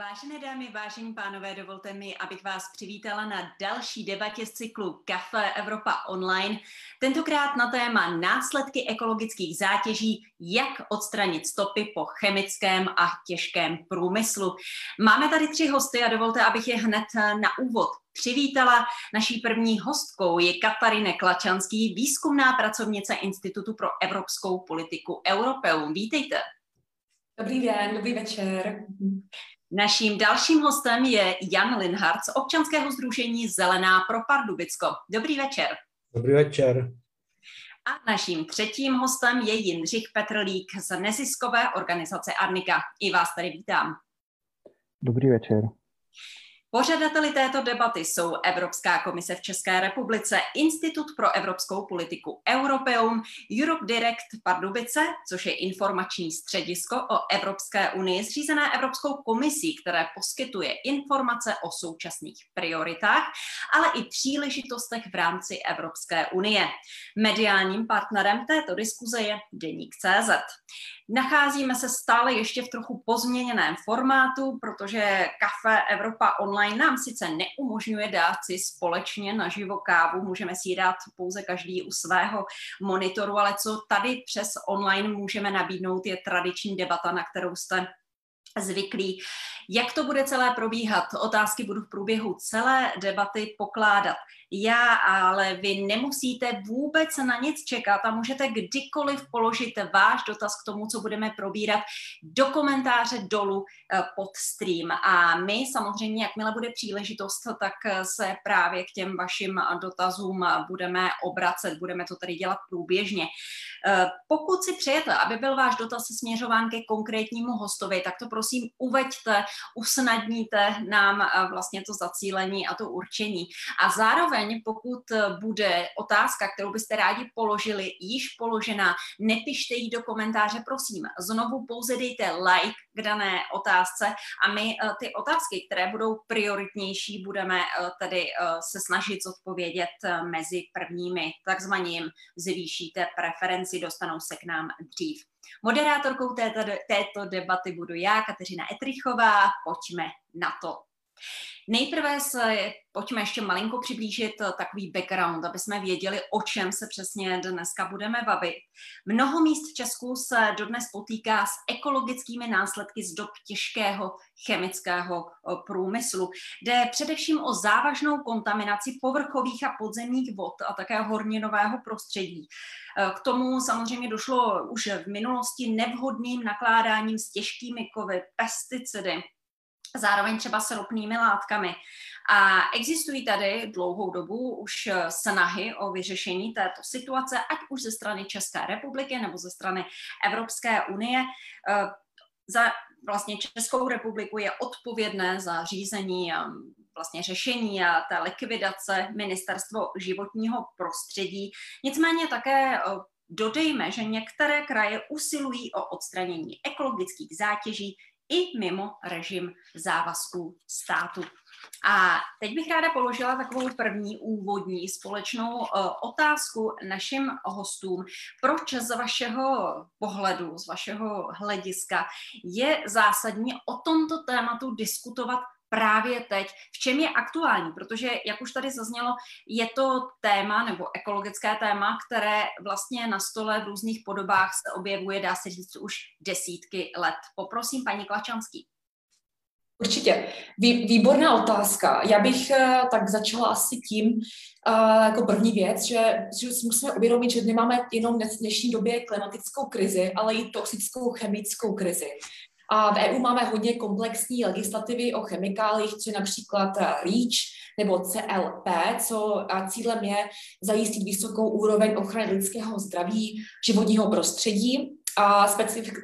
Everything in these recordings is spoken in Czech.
Vážené dámy, vážení pánové, dovolte mi, abych vás přivítala na další debatě z cyklu Kafe Evropa Online. Tentokrát na téma následky ekologických zátěží, jak odstranit stopy po chemickém a těžkém průmyslu. Máme tady tři hosty a dovolte, abych je hned na úvod přivítala. Naší první hostkou je Katarine Klačanský, výzkumná pracovnice Institutu pro evropskou politiku Europeum. Vítejte. Dobrý den, dobrý večer. Naším dalším hostem je Jan Linhardt z občanského združení Zelená pro Pardubicko. Dobrý večer. Dobrý večer. A naším třetím hostem je Jindřich Petrlík z neziskové organizace Arnika. I vás tady vítám. Dobrý večer. Pořadateli této debaty jsou Evropská komise v České republice, Institut pro evropskou politiku Europeum, Europe Direct Pardubice, což je informační středisko o Evropské unii zřízené Evropskou komisí, které poskytuje informace o současných prioritách, ale i příležitostech v rámci Evropské unie. Mediálním partnerem této diskuze je Deník CZ. Nacházíme se stále ještě v trochu pozměněném formátu, protože Kafe Evropa Online nám sice neumožňuje dát si společně naživo kávu, můžeme si ji dát pouze každý u svého monitoru, ale co tady přes online můžeme nabídnout je tradiční debata, na kterou jste zvyklí. Jak to bude celé probíhat? Otázky budu v průběhu celé debaty pokládat já, ale vy nemusíte vůbec na nic čekat a můžete kdykoliv položit váš dotaz k tomu, co budeme probírat do komentáře dolu eh, pod stream. A my samozřejmě, jakmile bude příležitost, tak eh, se právě k těm vašim dotazům budeme obracet, budeme to tady dělat průběžně. Eh, pokud si přejete, aby byl váš dotaz směřován ke konkrétnímu hostovi, tak to prosím uveďte, usnadníte nám vlastně to zacílení a to určení. A zároveň pokud eh, bude otázka, kterou byste rádi položili, již položená, nepište ji do komentáře, prosím. Znovu pouze dejte like k dané otázce a my eh, ty otázky, které budou prioritnější, budeme eh, tedy se snažit zodpovědět mezi prvními. Takzvaně jim zvýšíte preferenci, dostanou se k nám dřív. Moderátorkou této, této debaty budu já, Kateřina Etrichová. Pojďme na to. Nejprve se pojďme ještě malinko přiblížit eh, takový background, aby jsme věděli, o čem se přesně dneska budeme bavit. Mnoho míst v Česku se dodnes potýká s ekologickými následky z dob těžkého chemického eh, průmyslu. Jde především o závažnou kontaminaci povrchových a podzemních vod a také horninového prostředí. Eh, k tomu samozřejmě došlo už v minulosti nevhodným nakládáním s těžkými kovy, pesticidy, zároveň třeba s ropnými látkami. A existují tady dlouhou dobu už snahy o vyřešení této situace, ať už ze strany České republiky nebo ze strany Evropské unie. Eh, za vlastně Českou republiku je odpovědné za řízení a vlastně řešení a ta likvidace ministerstvo životního prostředí. Nicméně také eh, dodejme, že některé kraje usilují o odstranění ekologických zátěží i mimo režim závazků státu. A teď bych ráda položila takovou první úvodní společnou uh, otázku našim hostům. Proč z vašeho pohledu, z vašeho hlediska je zásadní o tomto tématu diskutovat právě teď, v čem je aktuální, protože, jak už tady zaznělo, je to téma nebo ekologické téma, které vlastně na stole v různých podobách se objevuje, dá se říct, už desítky let. Poprosím paní Klačanský. Určitě. Vý, výborná otázka. Já bych uh, tak začala asi tím, uh, jako první věc, že, že musíme uvědomit, že nemáme jenom v dnešní době klimatickou krizi, ale i toxickou chemickou krizi. A v EU máme hodně komplexní legislativy o chemikálích, co je například eh, REACH nebo CLP, co cílem je zajistit vysokou úroveň ochrany lidského zdraví, životního prostředí a specifik,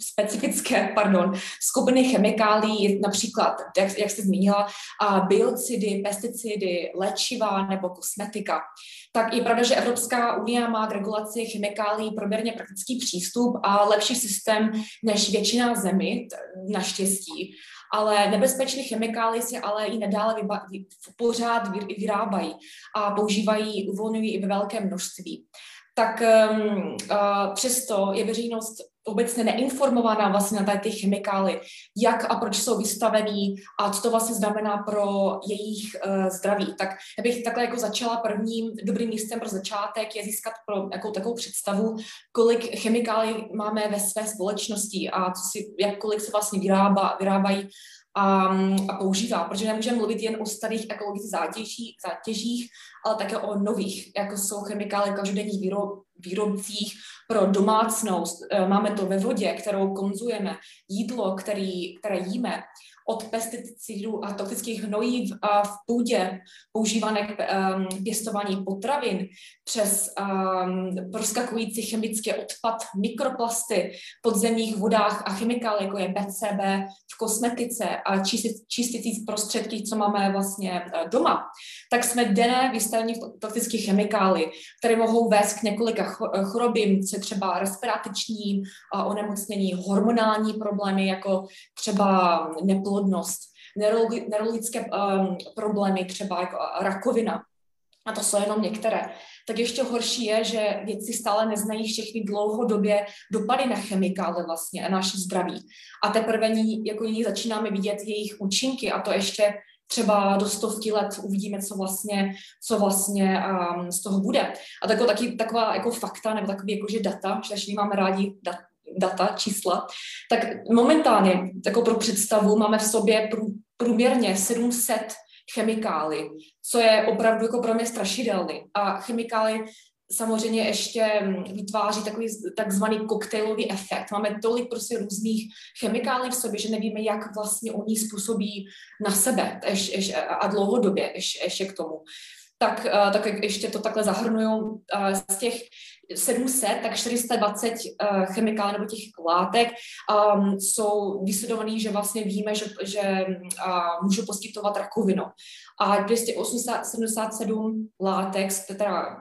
specifické pardon, skupiny chemikálí, například, jak, jak jste zmínila, biocidy, pesticidy, léčiva nebo kosmetika. Tak je pravda, že Evropská unie má k regulaci chemikálí poměrně praktický přístup a lepší systém než většina zemí, naštěstí. Ale nebezpečné chemikálie se ale i nadále vyba- pořád vyrábají a používají, uvolňují i ve velkém množství tak um, uh, přesto je veřejnost obecně neinformovaná vlastně na ty chemikály, jak a proč jsou vystavený a co to vlastně znamená pro jejich uh, zdraví. Tak já bych takhle jako začala prvním dobrým místem pro začátek je získat pro jako takovou představu, kolik chemikálí máme ve své společnosti a co si, jak kolik se vlastně vyrábá, vyrábají a, a používá, protože nemůžeme mluvit jen o starých ekologických zátěžích, zátěžích, ale také o nových, jako jsou chemikálie každodenních výrob, výrobcích pro domácnost. Máme to ve vodě, kterou konzujeme, jídlo, který, které jíme, od pesticidů a toxických hnojiv v půdě používané k um, pěstování potravin přes um, proskakující chemický odpad, mikroplasty v podzemních vodách a chemikálie, jako je PCB v kosmetice a čistící prostředky, co máme vlastně e, doma, tak jsme denně vystaveni toxických chemikálí, které mohou vést k několika chorobím, co třeba respirační onemocnění, hormonální problémy, jako třeba neplodnost, neplodnost, neurologické um, problémy, třeba jako rakovina, a to jsou jenom některé, tak ještě horší je, že vědci stále neznají všechny dlouhodobě dopady na chemikály vlastně a naše zdraví. A teprve ní, jako ní začínáme vidět jejich účinky a to ještě třeba do stovky let uvidíme, co vlastně, co vlastně um, z toho bude. A tako, taky, taková jako fakta nebo takový jakože data, že máme rádi dat, data, čísla, tak momentálně, jako pro představu, máme v sobě průměrně 700 chemikály, co je opravdu jako pro mě strašidelný. A chemikály samozřejmě ještě vytváří takový takzvaný koktejlový efekt. Máme tolik prostě různých chemikálí v sobě, že nevíme, jak vlastně oni způsobí na sebe ještě, ještě, a dlouhodobě ještě, k tomu. Tak, tak ještě to takhle zahrnuju z těch 700, tak 420 uh, chemikálů nebo těch látek um, jsou vysledovaný, že vlastně víme, že, že uh, můžou poskytovat rakovinu. A 277 látek, teda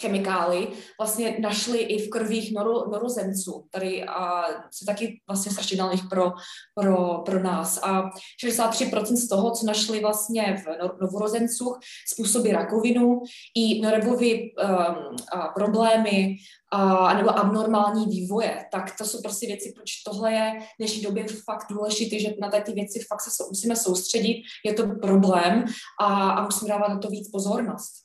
chemikály vlastně našli i v krvích noro, norozenců, tady a se taky vlastně strašidelných pro, pro, pro nás. A 63% z toho, co našli vlastně v novorozenců, způsobí rakovinu i nervové um, problémy a, nebo abnormální vývoje. Tak to jsou prostě věci, proč tohle je v dnešní době fakt důležité, že na ty věci fakt se musíme soustředit, je to problém a, a musíme dávat na to víc pozornost.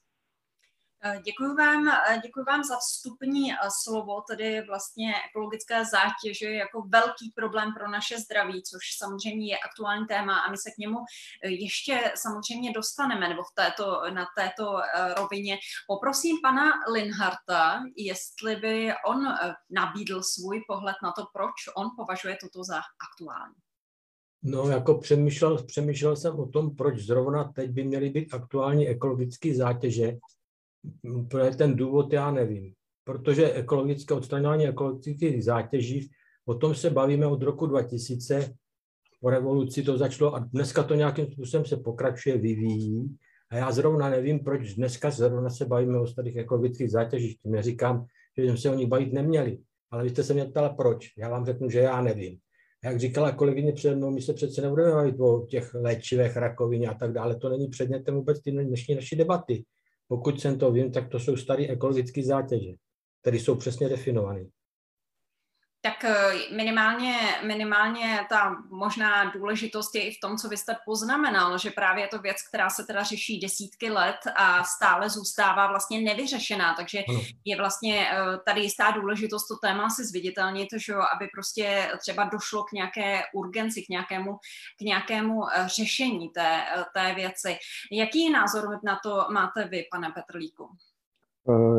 Eh, děkuji vám, eh, děkuji vám za vstupní eh, slovo, tedy vlastně ekologické zátěže jako velký problém pro naše zdraví, což samozřejmě je aktuální téma a my se k němu ještě samozřejmě dostaneme, nebo v této, na této rovině. Poprosím pana Linharta, jestli by on nabídl svůj pohled na to, proč on považuje toto za aktuální. No, jako přemýšlel, přemýšlel jsem o tom, proč zrovna teď by měly být aktuální ekologické zátěže, pro ten důvod já nevím. Protože ekologické odstraňování ekologických zátěží, o tom se bavíme od roku 2000, po revoluci to začalo a dneska to nějakým způsobem se pokračuje, vyvíjí. A já zrovna nevím, proč dneska zrovna se bavíme o starých ekologických zátěžích. Tím neříkám, že jsme se o nich bavit neměli. Ale vy jste se mě ptala, proč. Já vám řeknu, že já nevím. Jak říkala kolegyně před mnou, my se přece nebudeme bavit o těch léčivech, rakovině a tak dále. To není předmětem vůbec dnešní naší debaty. Pokud jsem to vím, tak to jsou staré ekologické zátěže, které jsou přesně definované tak eh, minimálně, minimálně ta možná důležitost je i v tom, co vy jste poznamenal, že právě je to věc, která se teda řeší desítky let a stále zůstává vlastně nevyřešená, takže je vlastně eh, tady jistá důležitost to téma si zviditelnit, že jo, aby prostě třeba došlo k nějaké urgenci, k nějakému, k nějakému eh, řešení té, té věci. Jaký názor na to máte vy, pane Petrlíku?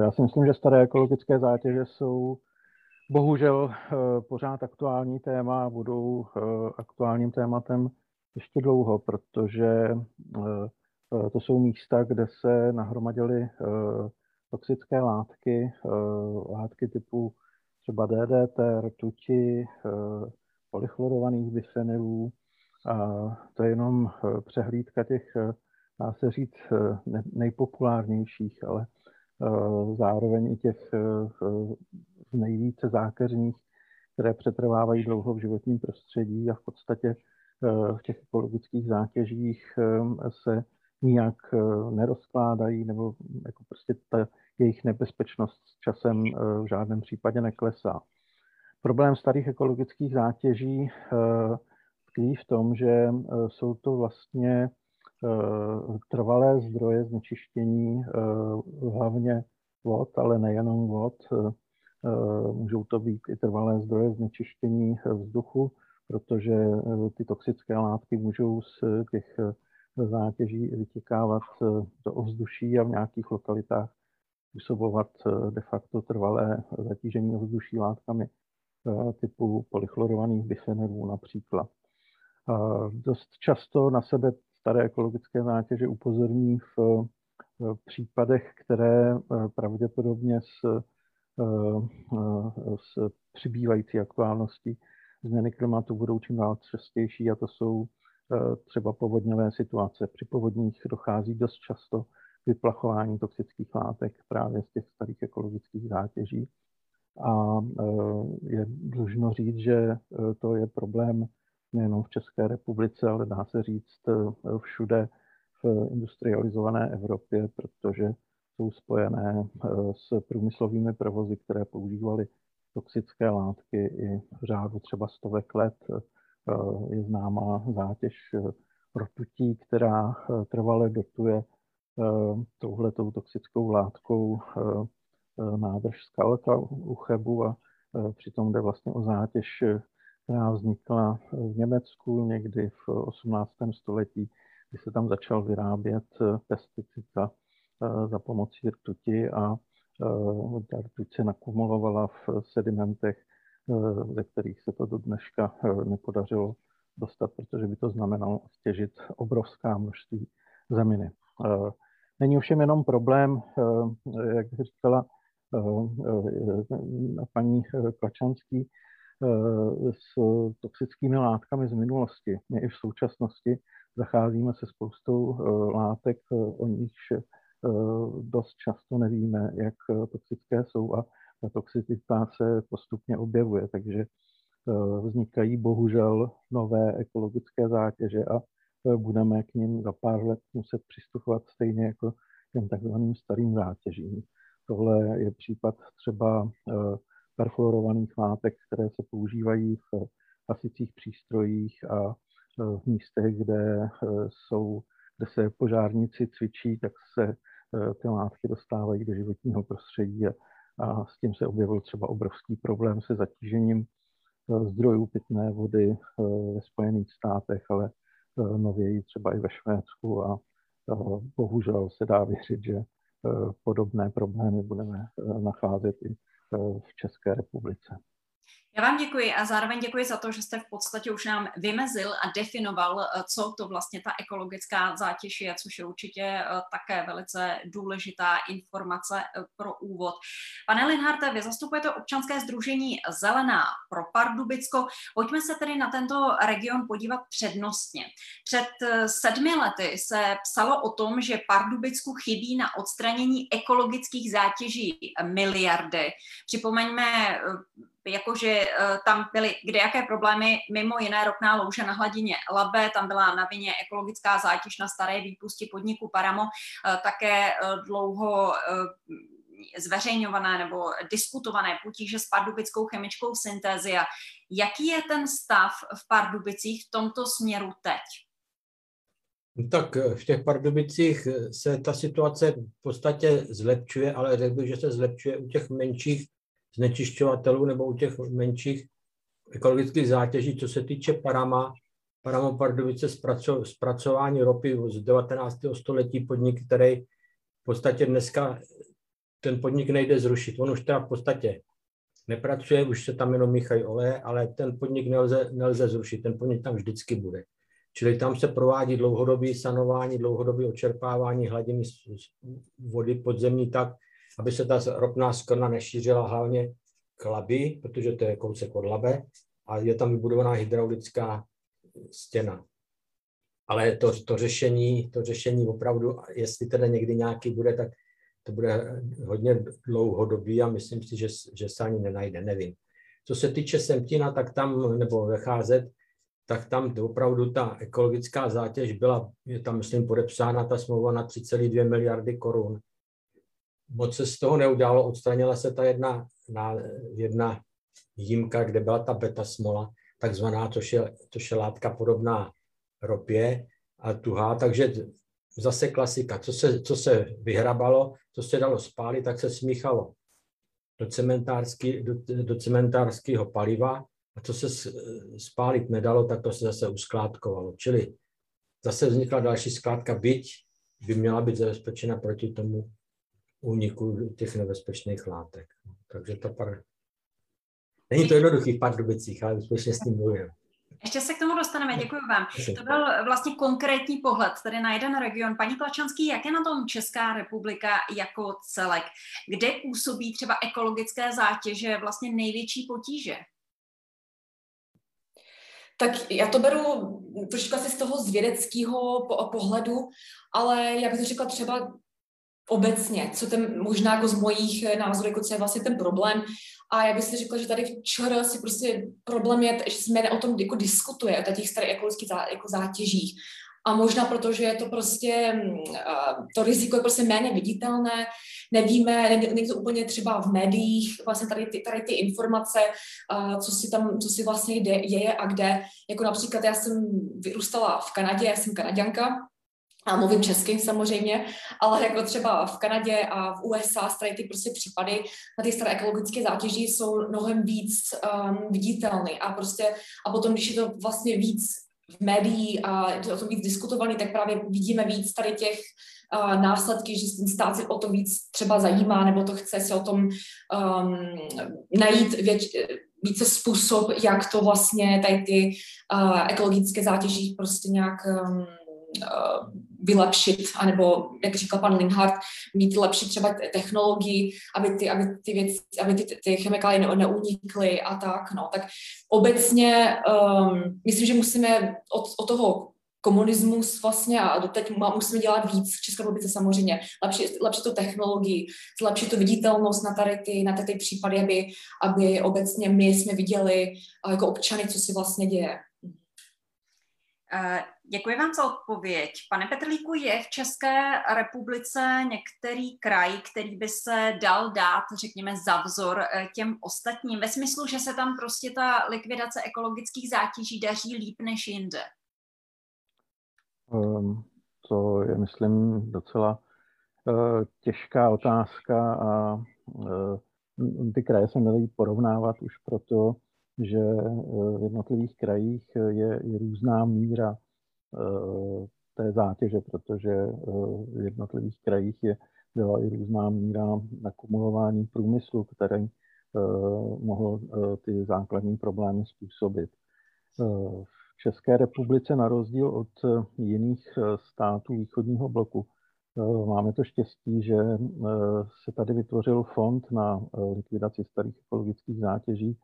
Já si myslím, že staré ekologické zátěže jsou bohužel eh, pořád aktuální téma budou eh, aktuálním tématem ještě dlouho, protože eh, to jsou místa, kde se nahromadily toxické látky, látky typu třeba DDT, rtuti, polychlorovaných bifenylů. A to je jenom přehlídka těch, dá se říct, nejpopulárnějších, ale zároveň i těch nejvíce zákeřných, které přetrvávají dlouho v životním prostředí a v podstatě eh, v těch ekologických zátěžích eh, se nijak eh, nerozkládají nebo jako prostě ta jejich nebezpečnost s časem v žádném případě neklesá. Problém starých ekologických zátěží tkví v tom, že jsou to vlastně trvalé zdroje znečištění hlavně vod, ale nejenom vod. Můžou to být i trvalé zdroje znečištění vzduchu, protože ty toxické látky můžou z těch zátěží vytěkávat do ovzduší a v nějakých lokalitách způsobovat eh, de facto trvalé zatížení ovzduší látkami eh, typu polychlorovaných bifenylů například. Dost často na sebe staré ekologické zátěže upozorní v případech, které eh, pravděpodobně s, s přibývající aktuálností změny klimatu budou čím dál častější a to jsou třeba povodňové situace. Při povodních dochází dost často vyplachování toxických látek právě z těch starých ekologických zátěží. A je dlužno říct, že to je problém nejenom v České republice, ale dá se říct všude v industrializované Evropě, protože jsou spojené s průmyslovými provozy, které používaly toxické látky i v řádu třeba stovek let. Je známá zátěž rtutí, která trvale dotuje Eh, touhletou toxickou látkou eh, eh, nádrž Skalka u Chebu a přitom jde vlastně o zátěž, která vznikla v Německu někdy v 18. století, kdy se tam začal vyrábět pesticid za, za pomocí rtuti a ta rtuť se nakumulovala v sedimentech, ze kterých se to do dneška nepodařilo dostat, protože by to znamenalo stěžit obrovská množství zeminy. Není ovšem jenom problém, eh, jak říkala eh, eh, paní Klačanský, s toxickými látkami z minulosti. My i v současnosti zacházíme se spoustou látek, o nichž dost často nevíme, jak toxické jsou a ta toxicita se postupně objevuje, takže vznikají bohužel nové ekologické zátěže a Eh, budeme k ním za pár let muset přistupovat stejně jako těm takzvaným starým zátěžím. Tohle je případ třeba eh, perfluorovaných látek, které se používají v hasicích přístrojích a eh, v místech, kde, jsou, kde se požárníci cvičí, tak se ty látky dostávají do životního prostředí a, a s tím se objevil třeba obrovský problém se zatížením zdrojů pitné vody ve Spojených státech, ale Eh, nověji třeba i ve Švédsku a eh, bohužel se dá věřit, že eh, podobné problémy budeme nacházet i v České republice. Já vám děkuji a zároveň děkuji za to, že jste v podstatě už nám vymezil a definoval, eh, co to vlastně ta ekologická zátěž je, což je určitě eh, také velice důležitá informace eh, pro úvod. Pane Linharte, vy zastupujete občanské združení Zelená pro Pardubicko. Pojďme se tedy na tento region podívat přednostně. Před sedmi lety se psalo o tom, že Pardubicku chybí na odstranění ekologických zátěží miliardy. Připomeňme jakože eh, tam byly kde jaké problémy, mimo jiné ropná louže na hladině Labe, tam byla na vině ekologická zátěž na staré výpusti podniku Paramo, eh, také eh, dlouho zveřejňované nebo diskutované potíže s pardubickou chemickou syntézia. Jaký je ten stav v Pardubicích v tomto směru teď? No tak v těch Pardubicích se ta situace v podstatě zlepšuje, ale řekl bych, že se zlepšuje u těch menších znečišťovatelů nebo u těch menších ekologických zátěží, co se týče Parama, Paramo Pardubice zpracování ropy z 19. století podnik, který v podstatě dneska ten podnik nejde zrušit. On už teda v podstatě nepracuje, už se tam jenom míchají oleje, ale ten podnik nelze, nelze zrušit, ten podnik tam vždycky bude. Čili tam se provádí dlouhodobý sanování, dlouhodobý očerpávání hladiny vody podzemní tak, aby se ta ropná skrna nešířila hlavně k Labi, protože to je kousek od Labe a je tam vybudovaná hydraulická stěna. Ale to, to, řešení, to řešení opravdu, jestli teda někdy nějaký bude, tak to bude hodně dlouhodobý a myslím si, že, že se ani nenajde, nevím. Co se týče Semtina, tak tam, nebo vycházet, tak tam opravdu ta ekologická zátěž byla, je tam, myslím, podepsána ta smlouva na 3,2 miliardy korun moc se z toho neudělalo, odstranila se ta jedna, na, jedna jímka, kde byla ta beta smola, takzvaná, což je, což je látka podobná ropě a tuhá, takže zase klasika. Co se, co se vyhrabalo, co se dalo spálit, tak se smíchalo do, cementárský, do, do cementárského paliva a co se spálit nedalo, tak to se zase uskládkovalo. Čili zase vznikla další skládka, byť by měla být zabezpečena proti tomu úniku těch nebezpečných látek. Takže to par... Není to jednoduchý v Pardubicích, ale úspěšně s tím bojujeme. Ještě se k tomu dostaneme, děkuji vám. To byl vlastně konkrétní pohled tedy na jeden region. Paní Klačanský, jak je na tom Česká republika jako celek? Kde působí třeba ekologické zátěže vlastně největší potíže? Tak já to beru trošku asi z toho z vědeckého pohledu, ale já bych to řekla třeba obecně, co ten možná jako z mojich názorů, jako co je vlastně ten problém. A já bych si řekla, že tady v si prostě problém je, že jsme o tom jako diskutuje, o těch starých ekologických zá, jako zátěžích. A možná proto, že je to prostě, mm, to riziko je prostě méně viditelné, nevíme, není to úplně třeba v médiích, vlastně tady ty, tady ty informace, co si tam, co si vlastně je a kde. Jako například já jsem vyrůstala v Kanadě, já jsem kanaděnka, a mluvím česky samozřejmě, ale jako třeba v Kanadě a v USA tady ty prostě případy na ty staré ekologické zátěži jsou mnohem víc um, viditelné a prostě a potom, když je to vlastně víc v médií a je to o tom víc diskutovaný, tak právě vidíme víc tady těch uh, následky, že ten stát si o to víc třeba zajímá, nebo to chce si o tom um, najít věč, více způsob, jak to vlastně tady ty uh, ekologické zátěží prostě nějak um, uh, vylepšit, anebo, jak říkal pan Linhardt, mít lepší třeba technologii, aby ty, aby ty věci, aby ty, ty chemikálie ne, neunikly a tak, no. Tak obecně um, myslím, že musíme od, od toho komunismus vlastně a doteď musíme dělat víc v České republice samozřejmě, lepší, lepší tu technologii, zlepšit tu viditelnost na tady ty, na tady ty případy, aby, aby obecně my jsme viděli jako občany, co si vlastně děje. Eh, děkuji vám za odpověď. Pane Petrlíku, je v České republice některý kraj, který by se dal dát, řekněme, za vzor eh, těm ostatním, ve smyslu, že se tam prostě ta likvidace ekologických zátěží daří líp než jinde? Um, to je, myslím, docela uh, těžká otázka a uh, ty kraje se nedají porovnávat už proto, že eh, v jednotlivých krajích je, je různá míra eh, té zátěže, protože eh, v jednotlivých krajích je, byla i různá míra nakumulování průmyslu, který mohl ty základní problémy způsobit. V České republice, na rozdíl od jiných států východního bloku, máme to štěstí, že se tady vytvořil fond na likvidaci starých ekologických zátěží,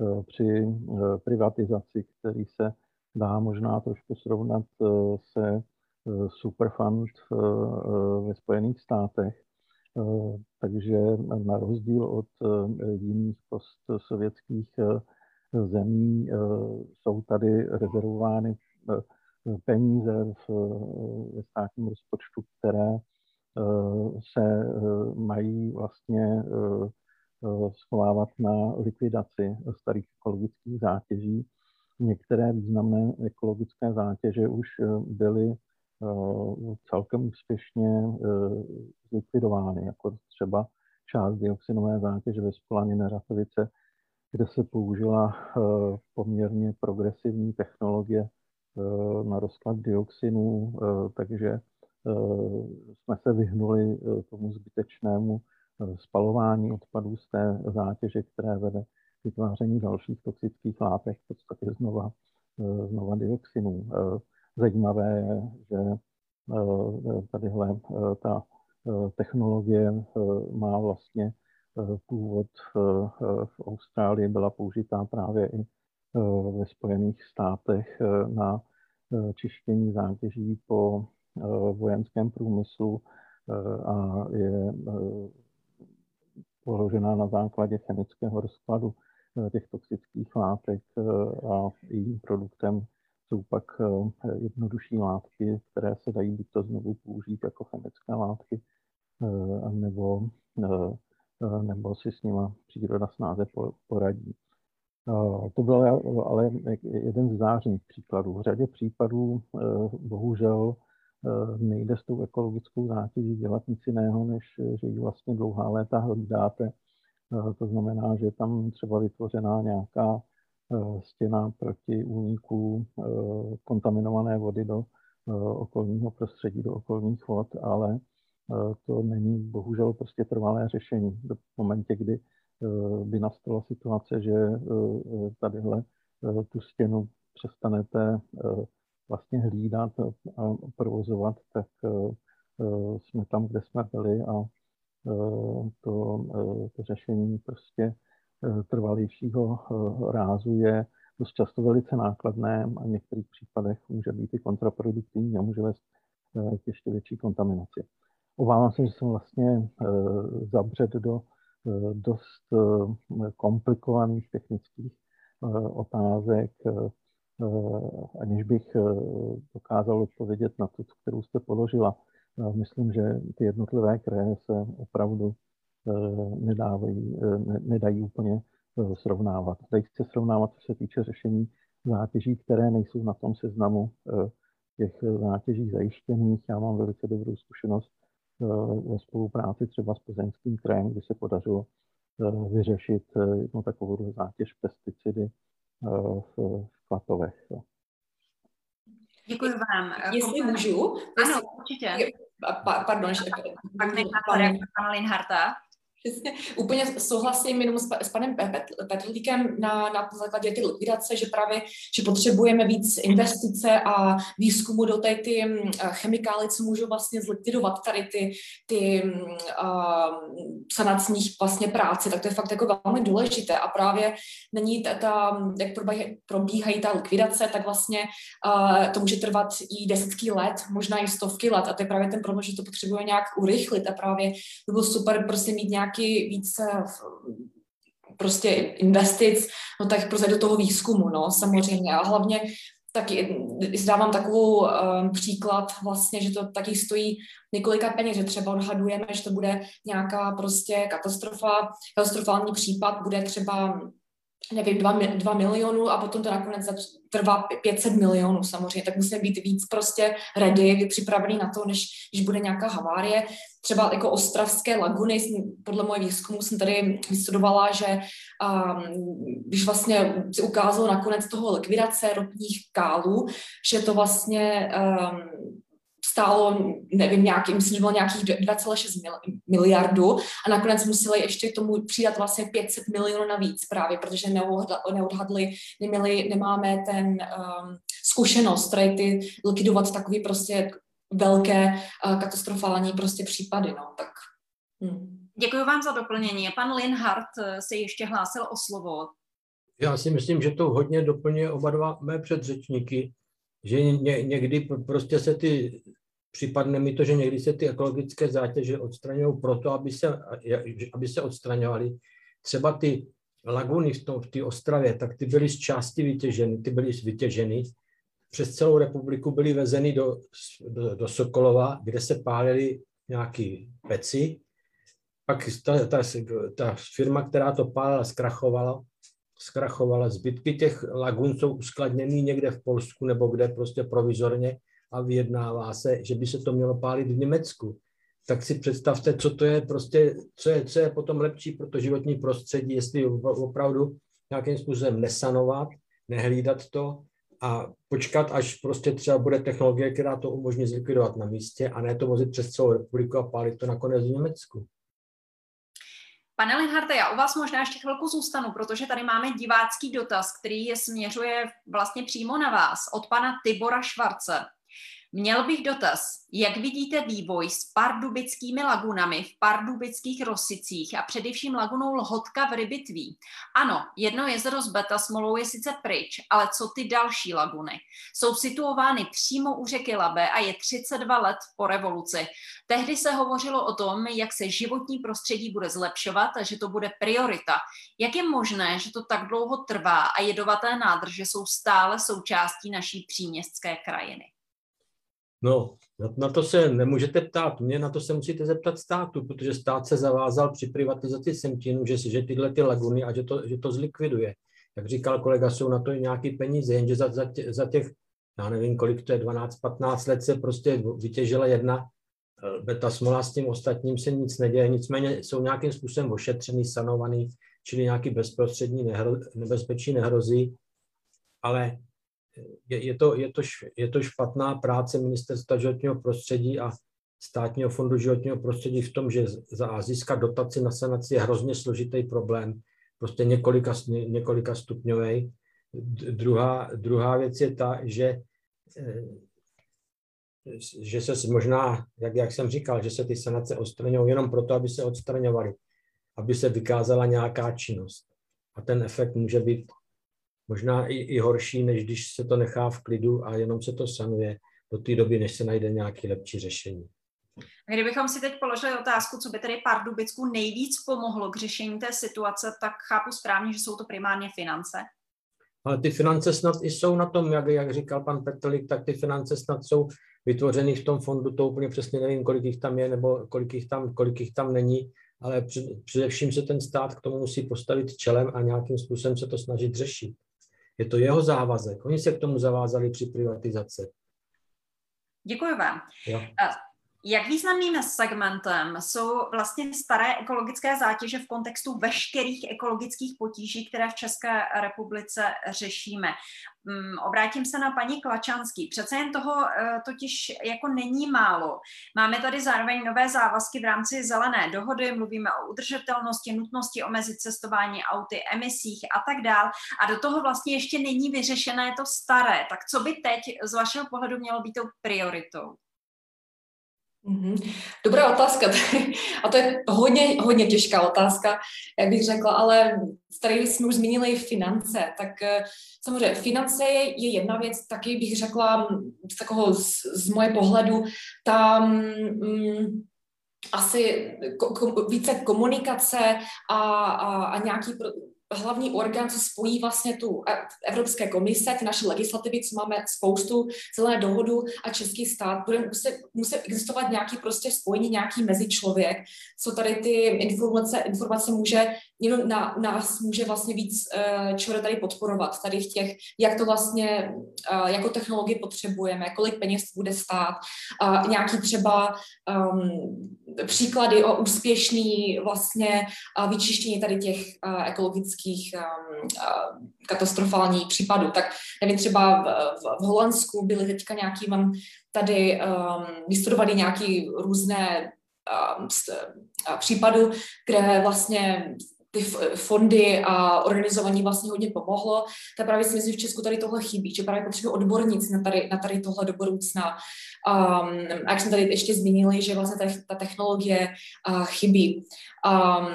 Eh, při eh, privatizaci, který se dá možná trošku srovnat eh, se Superfund ve Spojených státech. Takže na rozdíl od jiných postsovětských zemí jsou tady rezervovány peníze ve státním rozpočtu, které se mají vlastně Eh, schovávat na likvidaci starých ekologických zátěží. Některé významné ekologické zátěže už eh, byly eh, celkem úspěšně zlikvidovány, jako třeba část dioxinové zátěže ve spolaně Ratovice, kde se použila poměrně progresivní technologie na rozklad dioxinů, takže jsme se vyhnuli tomu zbytečnému spalování odpadů z té zátěže, které vede vytváření dalších toxických látek, v podstatě znova, eh, znova dioxinů. Eh, zajímavé je, že eh, tadyhle ta technologie má vlastně původ v Austrálii, byla použitá právě i ve Spojených státech na čištění zátěží po vojenském průmyslu a je položená na základě chemického rozkladu eh, těch toxických látek eh, a jejím produktem jsou pak eh, jednodušší látky, které se dají buď to znovu použít jako chemické látky, nebo nebo si s nima příroda snáze poradí. To byl ale jeden z zářných příkladů. V řadě případů bohužel nejde s tou ekologickou zátěží dělat nic jiného, než že ji vlastně dlouhá léta hlídáte. To znamená, že je tam třeba vytvořená nějaká stěna proti úniku kontaminované vody do okolního prostředí, do okolních vod, ale to není bohužel prostě trvalé řešení. V momentě, kdy by nastala situace, že tadyhle tu stěnu přestanete vlastně hlídat a provozovat, tak jsme tam, kde jsme byli a to, to řešení prostě trvalějšího rázu je dost často velice nákladné a v některých případech může být i kontraproduktivní a může vést k ještě větší kontaminaci. Obávám se, že jsem vlastně zabřet do dost komplikovaných technických otázek, aniž bych dokázal odpovědět na tu, kterou jste položila. Myslím, že ty jednotlivé kraje se opravdu nedávají, nedají úplně srovnávat. Dají se srovnávat, co se týče řešení zátěží, které nejsou na tom seznamu těch zátěží zajištěných. Já mám velice dobrou zkušenost ve spolupráci třeba s Plzeňským krajem, kdy se podařilo vyřešit jednu takovou zátěž pesticidy v Klatovech. Děkuji vám. Jestli můžu? Ano, určitě. Pardon. Pak necháme pana Linharta. Přesně. Úplně souhlasím jenom s, s panem Petrlíkem na, na základě ty likvidace, že právě, že potřebujeme víc investice a výzkumu do té ty mm, chemikály, co můžou vlastně zlikvidovat tady ty, ty uh, sanacních vlastně práce, tak to je fakt jako velmi důležité. A právě není ta, ta jak probíhají, probíhají ta likvidace, tak vlastně uh, to může trvat i desítky let, možná i stovky let. A to je právě ten problém, že to potřebuje nějak urychlit. A právě by bylo super prostě mít nějak nějaký více prostě investic, no tak prostě do toho výzkumu, no samozřejmě. A hlavně taky zdávám takovou um, příklad vlastně, že to taky stojí několika peněz, že třeba odhadujeme, že to bude nějaká prostě katastrofa, katastrofální případ, bude třeba nevím, dva, dva milionů a potom to nakonec trvá 500 milionů samozřejmě, tak musíme být víc prostě ready, připravený na to, než když bude nějaká havárie. Třeba jako ostravské laguny, podle moje výzkumu jsem tady vystudovala, že um, když vlastně se ukázalo nakonec toho likvidace ropních kálů, že to vlastně um, stálo, nevím, nějaký, myslím, že bylo nějakých 2,6 miliardu a nakonec museli ještě k tomu přidat vlastně 500 milionů navíc právě, protože neodhadli, neměli, nemáme ten um, zkušenost, tady ty likvidovat takový prostě velké uh, katastrofální prostě případy, no, tak. Hm. Děkuji vám za doplnění. Pan Linhardt eh, se ještě hlásil o slovo. Já si myslím, že to hodně doplňuje oba dva mé předřečníky, že ně, někdy prostě se ty připadne mi to, že někdy se ty ekologické zátěže odstraňují proto, aby se, aby se odstraňovaly. Třeba ty laguny v, tom, v té Ostravě, tak ty byly z části vytěženy, ty byly vytěženy. Přes celou republiku byly vezeny do, do, do Sokolova, kde se pálily nějaký peci. Pak ta, ta, ta firma, která to pálila, zkrachovala, zkrachovala. Zbytky těch lagun jsou uskladněny někde v Polsku nebo kde prostě provizorně a vyjednává se, že by se to mělo pálit v Německu. Tak si představte, co to je prostě, co je, co je potom lepší pro to životní prostředí, jestli opravdu nějakým způsobem nesanovat, nehlídat to a počkat, až prostě třeba bude technologie, která to umožní zlikvidovat na místě a ne to vozit přes celou republiku a pálit to nakonec v Německu. Pane Linharte, já u vás možná ještě chvilku zůstanu, protože tady máme divácký dotaz, který je směřuje vlastně přímo na vás od pana Tibora Švarce. Měl bych dotaz, jak vidíte vývoj s pardubickými lagunami v pardubických Rosicích a především lagunou Lhotka v Rybitví? Ano, jedno jezero s beta smolou je sice pryč, ale co ty další laguny? Jsou situovány přímo u řeky Labe a je 32 let po revoluci. Tehdy se hovořilo o tom, jak se životní prostředí bude zlepšovat a že to bude priorita. Jak je možné, že to tak dlouho trvá a jedovaté nádrže jsou stále součástí naší příměstské krajiny? No, na to se nemůžete ptát mě, na to se musíte zeptat státu, protože stát se zavázal při privatizaci Semtinu, že, že tyhle ty laguny a že to, že to zlikviduje. Jak říkal kolega, jsou na to i nějaké peníze, jenže za, za, tě, za těch, já nevím, kolik to je, 12-15 let se prostě vytěžila jedna eh, beta smola, s tím ostatním se nic neděje, nicméně jsou nějakým způsobem ošetřený, sanovaný, čili nějaký bezprostřední nehro, nebezpečí nehrozí, ale je, je, to, je, to, je to špatná práce ministerstva životního prostředí a státního fondu životního prostředí v tom, že za získat dotaci na sanaci je hrozně složitý problém, prostě několika, několika stupňový. Druhá, druhá věc je ta, že, eh, že se možná, jak, jak jsem říkal, že se ty sanace odstraňují jenom proto, aby se odstraňovaly, aby se vykázala nějaká činnost. A ten efekt může být možná i, i horší, než když se to nechá v klidu a jenom se to sanuje do té doby, než se najde nějaké lepší řešení. Kdybychom si teď položili otázku, co by tedy Pardubicku nejvíc pomohlo k řešení té situace, tak chápu správně, že jsou to primárně finance. Ale ty finance snad i jsou na tom, jak, jak říkal pan Petrlik, tak ty finance snad jsou vytvořeny v tom fondu, to úplně přesně nevím, kolik jich tam je, nebo kolik jich tam, kolik jich tam není, ale především se ten stát k tomu musí postavit čelem a nějakým způsobem se to snažit řešit. Je to jeho závazek. Oni se k tomu zavázali při privatizaci. Děkuji vám. Jo. Jak významným segmentem jsou vlastně staré ekologické zátěže v kontextu veškerých ekologických potíží, které v České republice řešíme? Mm, obrátím se na paní Klačanský. Přece jen toho eh, totiž jako není málo. Máme tady zároveň nové závazky v rámci zelené dohody, mluvíme o udržitelnosti, nutnosti omezit cestování auty, emisích a tak dál. A do toho vlastně ještě není vyřešené to staré. Tak co by teď z vašeho pohledu mělo být tou prioritou? Mm-hmm. Dobrá otázka. A to je hodně, hodně těžká otázka, jak bych řekla, ale tady jsme už zmínili finance, tak eh, samozřejmě finance je, je jedna věc, taky bych řekla z takového, z, z moje pohledu, tam mm, asi ko, ko, více komunikace a, a, a nějaký pro, hlavní orgán, co spojí vlastně tu e, Evropské komise, ty naše legislativy, co máme spoustu, zelené dohodu a český stát, bude muset, muset existovat nějaký prostě spojení, nějaký mezičlověk, co tady ty informace, informace může, jenom na, nás může vlastně víc uh, čeho tady podporovat, tady v těch, jak to vlastně, jako technologii potřebujeme, kolik peněz bude stát, uh, nějaký třeba um, příklady o úspěšný vlastně vyčištění tady těch ekologických ekologických um, uh, katastrofálních případů. Tak nevím, třeba v, v, Holandsku byly teďka nějaký, mám tady um, vystudovali nějaký různé um, případů, kde vlastně ty fondy a organizování vlastně hodně pomohlo. Tak právě si myslím, že v Česku tady tohle chybí, že právě potřebuje odborníci na tady, na tady tohle do budoucna. Um, a jak jsme tady ještě zmínili, že vlastně ta, ta technologie uh, chybí. Um,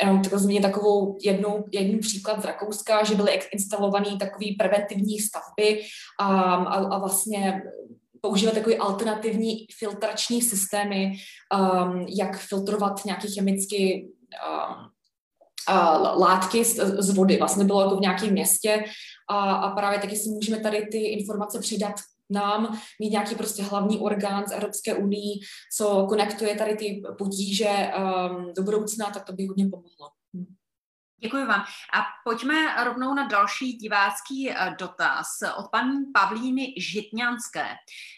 jenom tak zmínit takovou jednou, jedný příklad z Rakouska, že byly instalované takové preventivní stavby um, a, a vlastně používat takové alternativní filtrační systémy, um, jak filtrovat nějaký chemicky um, látky z, z vody. Vlastně bylo jako v nějakém městě a, a právě taky si můžeme tady ty informace přidat nám, mít nějaký prostě hlavní orgán z Evropské unii, co konektuje tady ty potíže um, do budoucna, tak to by hodně pomohlo. Hm. Děkuji vám. A pojďme rovnou na další divácký eh, dotaz od paní Pavlíny Žitňanské.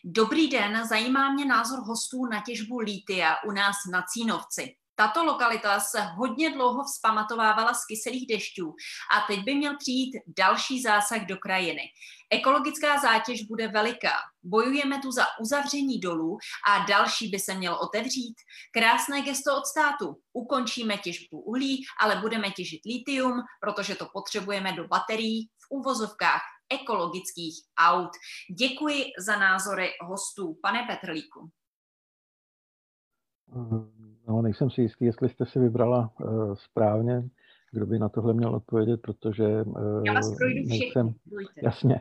Dobrý den, zajímá mě názor hostů na těžbu lítia u nás na Cínovci. Tato lokalita se hodně dlouho vzpamatovávala z kyselých dešťů a teď by měl přijít další zásah do krajiny. Ekologická zátěž bude veliká. Bojujeme tu za uzavření dolů a další by se měl otevřít. Krásné gesto od státu. Ukončíme těžbu uhlí, ale budeme těžit litium, protože to potřebujeme do baterií v úvozovkách ekologických aut. Děkuji za názory hostů. Pane Petrlíku. No, nejsem si jistý, jestli jste si vybrala uh, správně, kdo by na tohle měl odpovědět, protože uh, já vás nejsem, jasně,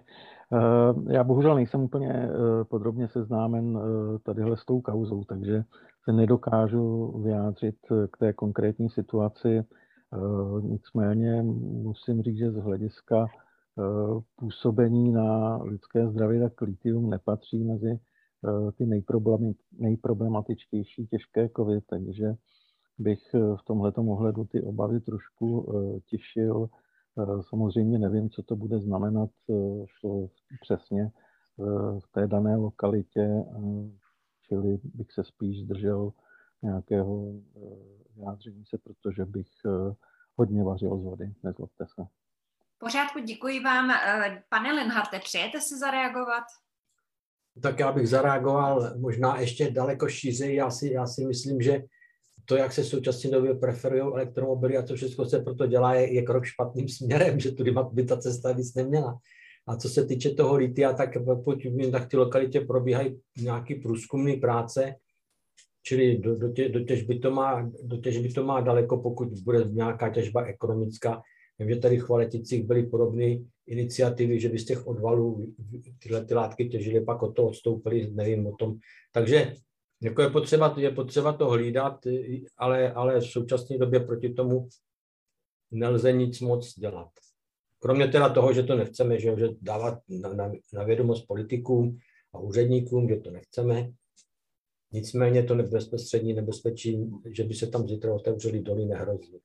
uh, já bohužel nejsem úplně uh, podrobně seznámen uh, tadyhle s tou kauzou, takže se nedokážu vyjádřit k té konkrétní situaci. Uh, nicméně musím říct, že z hlediska uh, působení na lidské zdraví, tak litium nepatří mezi ty nejproblematičtější těžké kovy, takže bych v tomto ohledu ty obavy trošku těšil. Samozřejmě nevím, co to bude znamenat přesně v té dané lokalitě, čili bych se spíš zdržel nějakého vyjádření se, protože bych hodně vařil z vody, nezlobte se. Pořádku, děkuji vám. Pane Linharte, přejete si zareagovat? Tak já bych zareagoval možná ještě daleko šířeji. Já si, já si myslím, že to, jak se v současné době preferují elektromobily a co všechno se proto dělá, je, je krok špatným směrem, že tudy by ta cesta víc neměla. A co se týče toho litia, tak pokud vím, tak ty lokalitě probíhají nějaké průzkumné práce, čili do, do, tě, do, těžby to má, do těžby to má daleko, pokud bude nějaká těžba ekonomická. Vím, že tady v Chvaleticích byly podobné iniciativy, že by z těch odvalů tyhle ty látky těžily, pak od toho odstoupili, nevím o tom. Takže jako je, potřeba, je potřeba to hlídat, ale, ale v současné době proti tomu nelze nic moc dělat. Kromě teda toho, že to nechceme, že, že dávat na, na, na vědomost politikům a úředníkům, že to nechceme. Nicméně to bezprostřední nebezpečí, že by se tam zítra otevřeli doly, nehrozí.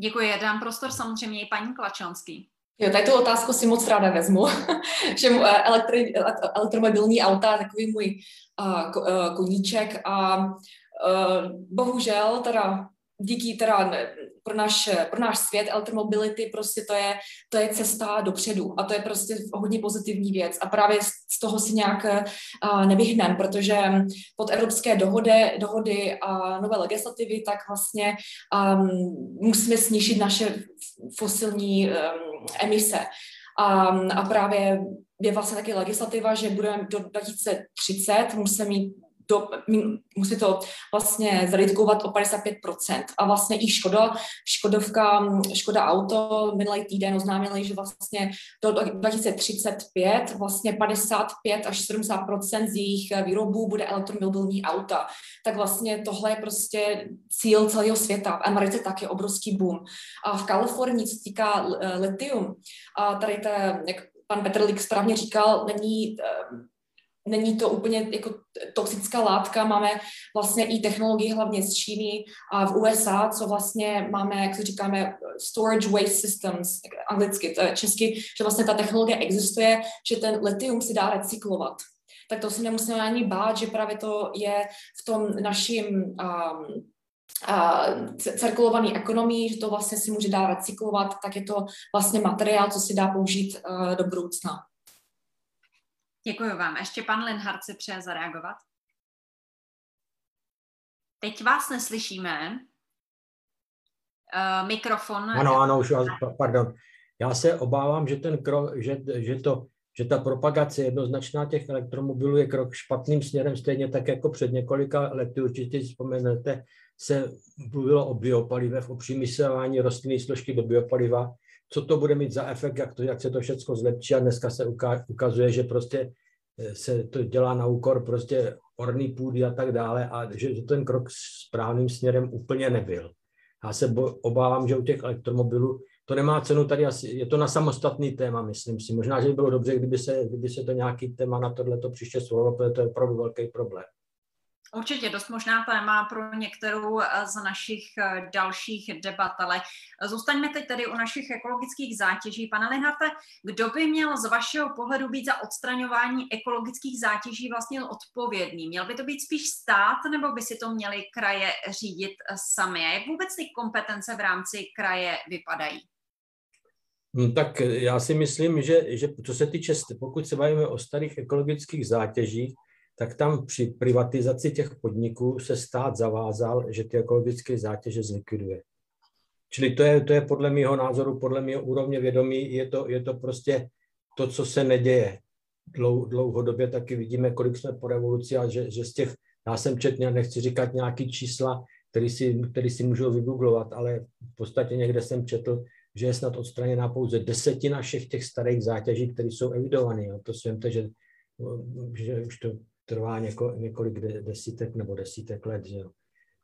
Děkuji. Dám prostor samozřejmě i paní Klačanský. Jo, tady tu otázku si moc ráda vezmu, že eh, elektri, elektromobilní auta takový můj uh, koníček a uh, bohužel teda díky teda pro náš, pro náš svět elektromobility prostě to je, to je cesta dopředu a to je prostě hodně pozitivní věc a právě z toho si nějak uh, nevyhneme, protože pod evropské dohody, dohody a nové legislativy tak vlastně um, musíme snížit naše fosilní um, emise. A, a právě je vlastně taky legislativa, že budeme do 2030 musíme mít do, musí to vlastně zredukovat o 55%. A vlastně i Škoda, Škodovka, Škoda Auto minulý týden oznámili, že vlastně do 2035 vlastně 55 až 70% z jejich výrobů bude elektromobilní auta. Tak vlastně tohle je prostě cíl celého světa. V Americe taky obrovský boom. A v Kalifornii, co týká litium, a tady ta, jak pan Petr Lik správně říkal, není není to úplně jako toxická látka, máme vlastně i technologii hlavně z Číny a v USA, co vlastně máme, jak se říkáme, storage waste systems, anglicky, to je česky, že vlastně ta technologie existuje, že ten litium si dá recyklovat. Tak to si nemusíme ani bát, že právě to je v tom naším um, cirkulované ekonomii, že to vlastně si může dát recyklovat, tak je to vlastně materiál, co si dá použít uh, do budoucna. Děkuji vám. Ještě pan Lenhard si přeje zareagovat. Teď vás neslyšíme. Uh, mikrofon. Ano, ano, už vás, pardon. Já se obávám, že, ten krok, že, že, to, že ta propagace jednoznačná těch elektromobilů je krok špatným směrem, stejně tak jako před několika lety, určitě si vzpomenete, se mluvilo o biopalivech, o přimyslování rostlinné složky do biopaliva co to bude mít za efekt, jak, to, jak se to všechno zlepší a dneska se ukazuje, že prostě eh, se to dělá na úkor prostě orný půdy a tak dále a že ten krok správným směrem úplně nebyl. Já se obávám, že u těch elektromobilů to nemá cenu tady asi, je to na samostatný téma, myslím si. Možná, že by bylo dobře, kdyby se, kdyby se to nějaký téma na tohle příště svolilo, protože to je opravdu velký problém. Určitě dost možná téma pro některou eh, z našich eh, dalších debat, ale zůstaňme teď tedy u našich ekologických zátěží. Pane Linharte, kdo by měl z vašeho pohledu být za odstraňování ekologických zátěží vlastně odpovědný? Měl by to být spíš stát, nebo by si to měly kraje řídit eh, sami? A jak vůbec ty kompetence v rámci kraje vypadají? No, tak já si myslím, že, že co se týče, pokud se bavíme o starých ekologických zátěžích, tak tam při privatizaci těch podniků se stát zavázal, že ty ekologické zátěže zlikviduje. Čili to je, to je podle mého názoru, podle mého úrovně vědomí, je to, je to prostě to, co se neděje. Dlou, dlouhodobě taky vidíme, kolik jsme po revoluci a že, že z těch, já jsem četl, nechci říkat nějaký čísla, který si, který si můžou vygooglovat, ale v podstatě někde jsem četl, že je snad odstraněná pouze desetina všech těch starých zátěží, které jsou evidované. To si vemte, že, že už to trvá něko, několik desítek nebo desítek let. Že jo.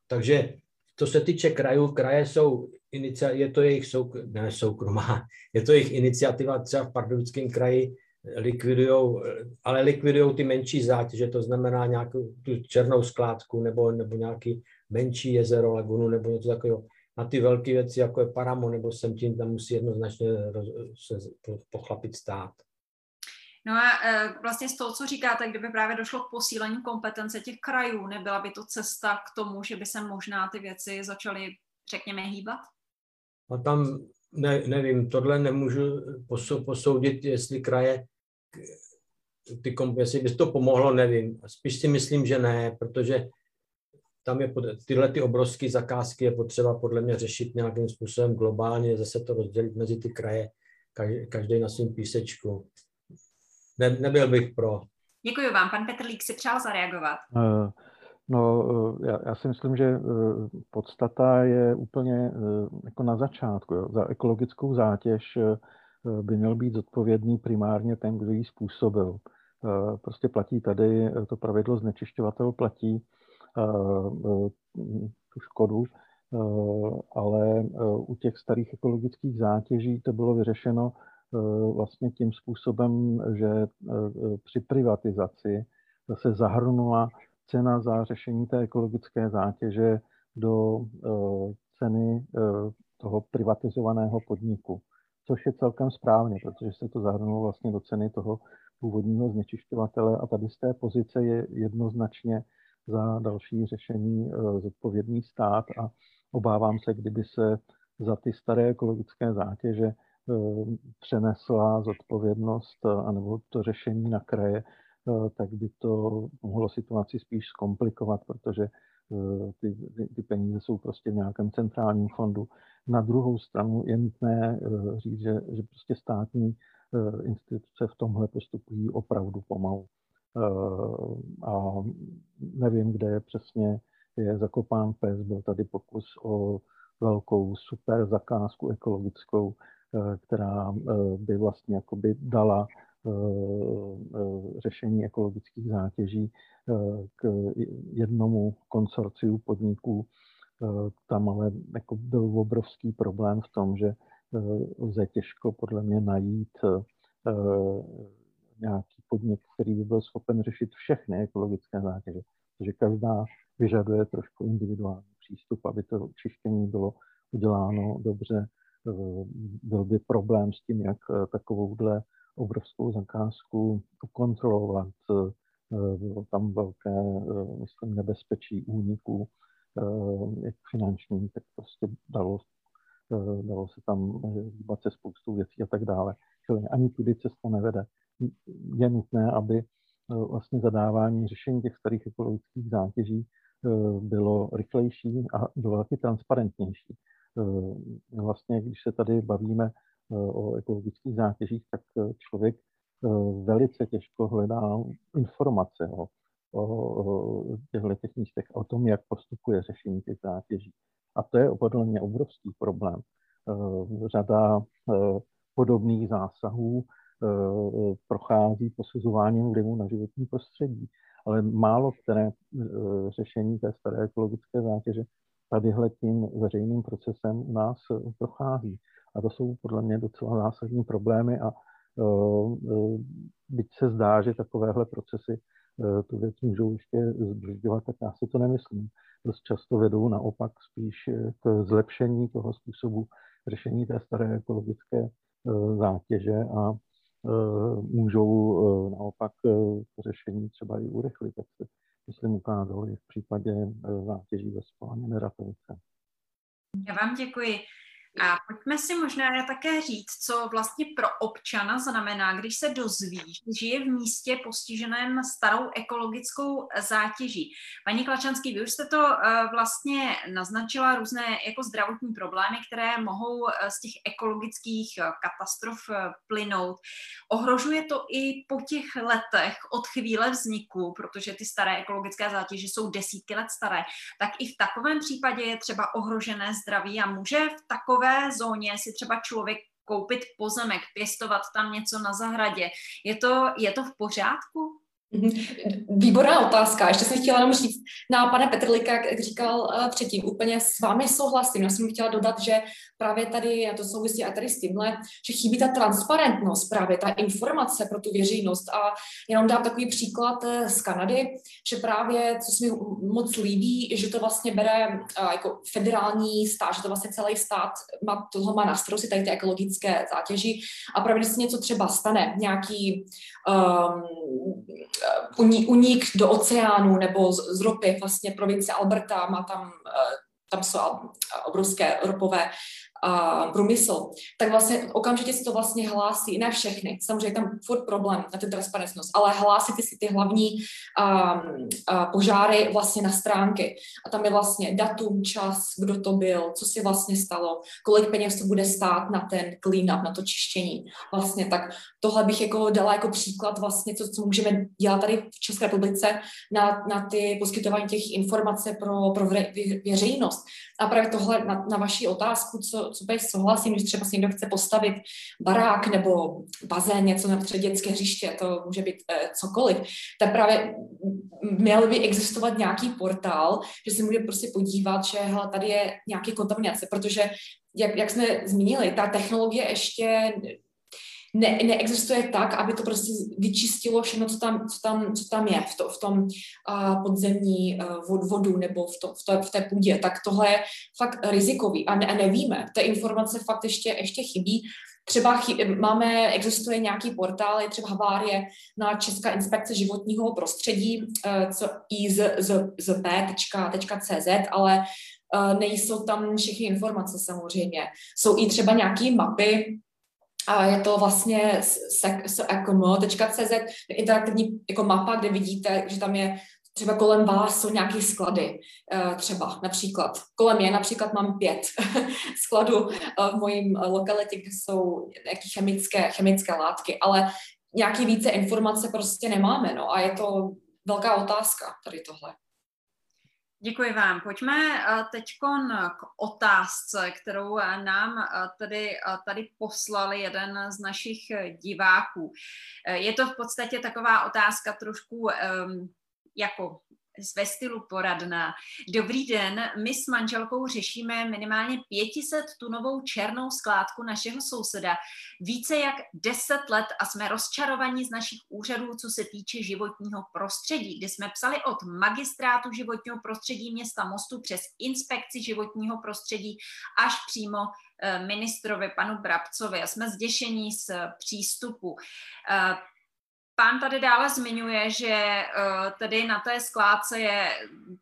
Takže co se týče krajů, kraje jsou, inicia, je to jejich souk, ne, soukromá, je to jejich iniciativa třeba v Pardubickém kraji, likvidujou, ale likvidujou ty menší zátěže, to znamená nějakou tu černou skládku nebo, nebo nějaký menší jezero, lagunu nebo něco takového. Na ty velké věci, jako je Paramo nebo Semtín, tam musí jednoznačně se pochlapit stát. No a e, vlastně z toho, co říkáte, kdyby právě došlo k posílení kompetence těch krajů, nebyla by to cesta k tomu, že by se možná ty věci začaly, řekněme, hýbat? A tam ne, nevím, tohle nemůžu posoudit, jestli kraje, ty, jestli by to pomohlo, nevím. Spíš si myslím, že ne, protože tam je tyhle ty obrovské zakázky je potřeba podle mě řešit nějakým způsobem globálně, zase to rozdělit mezi ty kraje, každý na svém písečku. Ne, nebyl bych pro. Děkuji vám. Pan Petrlík si přál zareagovat. Uh, no, uh, já, já si myslím, že uh, podstata je úplně jako na začátku. Jo. Za ekologickou zátěž by měl být zodpovědný primárně ten, kdo ji způsobil. Prostě platí tady to pravidlo znečišťovatel platí tu škodu, ale u těch starých ekologických zátěží to bylo vyřešeno vlastně tím způsobem, že při privatizaci se zahrnula cena za řešení té ekologické zátěže do ceny toho privatizovaného podniku, což je celkem správně, protože se to zahrnulo vlastně do ceny toho původního znečišťovatele a tady z té pozice je jednoznačně za další řešení zodpovědný stát a obávám se, kdyby se za ty staré ekologické zátěže přenesla zodpovědnost eh, anebo to řešení na kraje, tak by to mohlo situaci spíš zkomplikovat, protože ty, ty, ty peníze jsou prostě v nějakém centrálním fondu. Na druhou stranu je nutné říct, že, že prostě státní instituce v tomhle postupují opravdu pomalu. Eh, a nevím, kde je přesně je zakopán pes. Byl tady pokus o velkou super zakázku ekologickou, eh, která eh, by vlastně jakoby dala řešení ekologických zátěží k jednomu konsorciu podniků. Tam ale jako byl obrovský problém v tom, že lze těžko podle mě najít nějaký podnik, který by byl schopen řešit všechny ekologické zátěže, protože každá vyžaduje trošku individuální přístup, aby to čištění bylo uděláno dobře. Eh, byl by problém s tím, jak eh, takovouhle obrovskou zakázku kontrolovat. Eh, bylo tam velké, myslím, nebezpečí úniků, jak finanční, tak prostě dalo, dalo se tam hýbat se spoustu věcí a tak dále. Čili ani tudy cesta nevede je nutné, aby vlastně zadávání řešení těch starých ekologických zátěží bylo rychlejší a bylo taky transparentnější. Eh, vlastně, když se tady bavíme o ekologických zátěžích, tak člověk velice těžko hledá informace o, o těchto těch místech, o tom, jak postupuje řešení těch zátěží. A to je podle mě obrovský problém. Řada podobných zásahů Eh, prochází posuzováním vlivu na životní prostředí. Ale málo které eh, řešení té staré ekologické zátěže tadyhle tím veřejným procesem u nás eh, prochází. A to jsou podle mě docela zásadní problémy a byť se zdá, že takovéhle procesy tu věc můžou ještě zbržďovat, tak já si to nemyslím. Dost často vedou naopak spíš k zlepšení toho způsobu řešení té staré ekologické zátěže a Eh, můžou eh, naopak eh, řešení třeba i urychlit, tak myslím ukázalo i v případě zátěží ve Neratovice. Já vám děkuji. A pojďme si možná také říct, co vlastně pro občana znamená, když se dozví, že žije v místě postiženém starou ekologickou zátěží. Paní Klačanský, vy už jste to eh, vlastně naznačila různé jako zdravotní problémy, které mohou eh, z těch ekologických eh, katastrof plynout. Ohrožuje to i po těch letech od chvíle vzniku, protože ty staré ekologické zátěže jsou desítky let staré, tak i v takovém případě je třeba ohrožené zdraví a může v takové takové zóně si třeba člověk koupit pozemek, pěstovat tam něco na zahradě. Je to, je to v pořádku? Mhm. Výborná otázka. Ještě jsem chtěla jenom říct na pana Petrlika, jak říkal uh, předtím, úplně s vámi souhlasím. Já jsem chtěla dodat, že právě tady, a to souvisí a tady s tímhle, že chybí ta transparentnost, právě ta informace pro tu veřejnost. A jenom dám takový příklad eh, z Kanady, že právě, co se mi moc líbí, že to vlastně bere uh, jako federální stát, že to vlastně celý stát má, toho má na starosti tady ty ekologické zátěži a právě, když se něco třeba stane, nějaký um, unik do oceánu nebo z, z ropy, vlastně provincie Alberta má tam, eh, tam jsou obrovské ropové a průmysl, tak vlastně okamžitě si to vlastně hlásí, ne všechny, samozřejmě je tam furt problém na tu transparentnost, ale hlásí si ty hlavní a, a požáry vlastně na stránky. A tam je vlastně datum, čas, kdo to byl, co si vlastně stalo, kolik peněz to bude stát na ten clean up, na to čištění. Vlastně tak tohle bych jako dala jako příklad vlastně, co, co můžeme dělat tady v České republice na, na ty poskytování těch informací pro, pro veřejnost. A právě tohle na, na vaši otázku, co, bych souhlasím, když třeba si někdo chce postavit barák nebo bazén, něco na dětské hřiště, to může být eh, cokoliv, tak právě měl by existovat nějaký portál, že se může prostě podívat, že hele, tady je nějaký kontaminace, protože jak, jak jsme zmínili, ta technologie ještě ne, neexistuje tak, aby to prostě vyčistilo všechno, co tam, co tam, co tam je v, to, v tom uh, podzemní uh, vodu nebo v, to, v, to, v té půdě. Tak tohle je fakt rizikový a, ne, a nevíme. Ty informace fakt ještě, ještě chybí. Třeba máme, existuje nějaký portál, je třeba havárie na Česká inspekce životního prostředí, uh, co izp.cz, ale uh, nejsou tam všechny informace samozřejmě. Jsou i třeba nějaké mapy, a je to vlastně sekomo.cz, interaktivní jako mapa, kde vidíte, že tam je třeba kolem vás jsou nějaké sklady, eh, třeba například. Kolem je například mám pět skladů eh, v mojím lokalitě, kde jsou nějaké chemické, chemické látky, ale nějaké více informace prostě nemáme, no a je to velká otázka tady tohle. Děkuji vám. Pojďme eh, teď k otázce, kterou eh, nám eh, tady, tady poslal jeden z našich diváků. Je to v podstatě taková otázka trošku um, jako ve stylu poradna. Dobrý den, my s manželkou řešíme minimálně 500 tunovou černou skládku našeho souseda více jak 10 let a jsme rozčarovaní z našich úřadů, co se týče životního prostředí, kdy jsme psali od magistrátu životního prostředí města Mostu přes inspekci životního prostředí až přímo eh, ministrovi panu Brabcovi a jsme zděšení z přístupu. Eh, Pán tady dále zmiňuje, že uh, tady na té skládce je,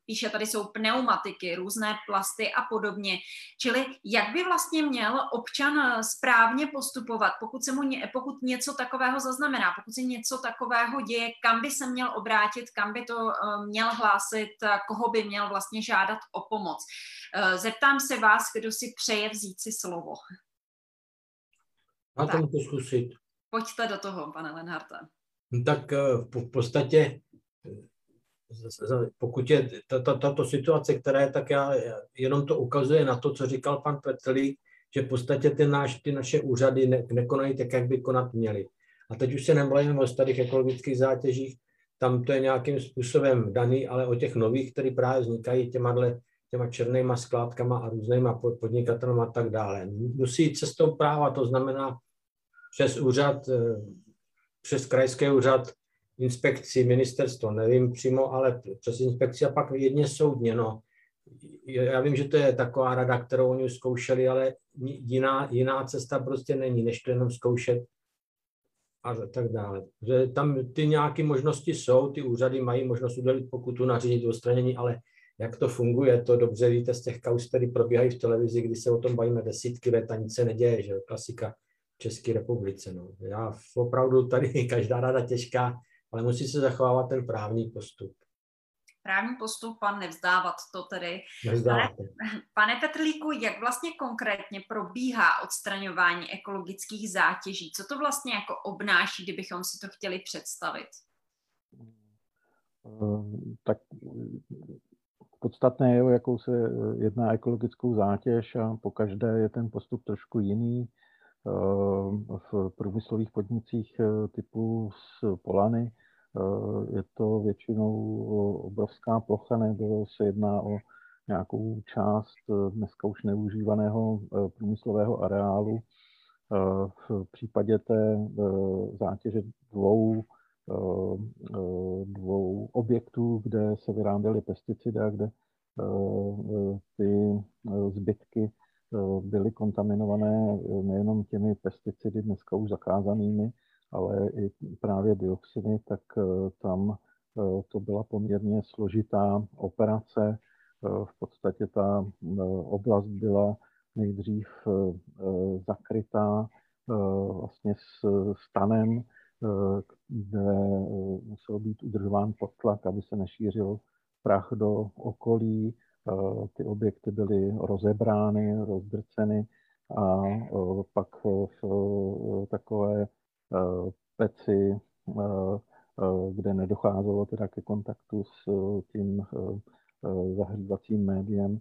píše, tady jsou pneumatiky, různé plasty a podobně. Čili jak by vlastně měl občan eh, správně postupovat, pokud, se mu pokud něco takového zaznamená, pokud se něco takového děje, kam by se měl obrátit, kam by to uh, měl hlásit, koho by měl vlastně žádat o pomoc. Zeptám se vás, kdo si přeje vzít si slovo. Tom to zkusit. Pojďte do toho, pane Lenharte. No tak eh, v podstatě, eh, pokud je tato situace, která je, tak já jenom to ukazuje na to, co říkal pan Petlík, že v podstatě ty, náš, ty naše úřady ne, nekonají tak, jak by konat měly. A teď už se nebavíme o starých ekologických zátěžích, tam to je nějakým způsobem daný, ale o těch nových, které právě vznikají těma, těma černýma skládkama a různýma podnikatelům a tak dále. Musí cestou práva, to znamená přes úřad eh, přes krajský úřad, inspekci, ministerstvo, nevím přímo, ale přes inspekci a pak jedně soudně. No. Já vím, že to je taková rada, kterou oni zkoušeli, ale jiná, jiná cesta prostě není, než to jenom zkoušet a tak dále. Že tam ty nějaké možnosti jsou, ty úřady mají možnost udělit pokutu, nařídit odstranění, ale jak to funguje, to dobře víte z těch kaus, které probíhají v televizi, kdy se o tom bavíme desítky let a nic se neděje, že klasika. České republice. No. Já opravdu tady každá rada těžká, ale musí se zachovávat ten právní postup. Právní postup, pan nevzdávat to tedy. Nevzdávat. Pane, pane Petrlíku, jak vlastně konkrétně probíhá odstraňování ekologických zátěží? Co to vlastně jako obnáší, kdybychom si to chtěli představit? Ehm, tak podstatné je, jakou se jedná ekologickou zátěž a po každé je ten postup trošku jiný. Eh, v průmyslových podnicích eh, typu z Polany Je to většinou obrovská plocha, nebo se jedná o nějakou část dneska už neužívaného průmyslového areálu. V případě té zátěže dvou, dvou objektů, kde se vyráběly pesticidy a kde ty zbytky byly kontaminované nejenom těmi pesticidy dneska už zakázanými, ale i právě dioxiny, tak tam to byla poměrně složitá operace. V podstatě ta oblast byla nejdřív zakrytá vlastně s stanem, kde musel být udržován pod tlak, aby se nešířil prach do okolí. Ty objekty byly rozebrány, rozdrceny a pak v takové peci, kde nedocházelo teda ke kontaktu s tím zahřívacím médiem,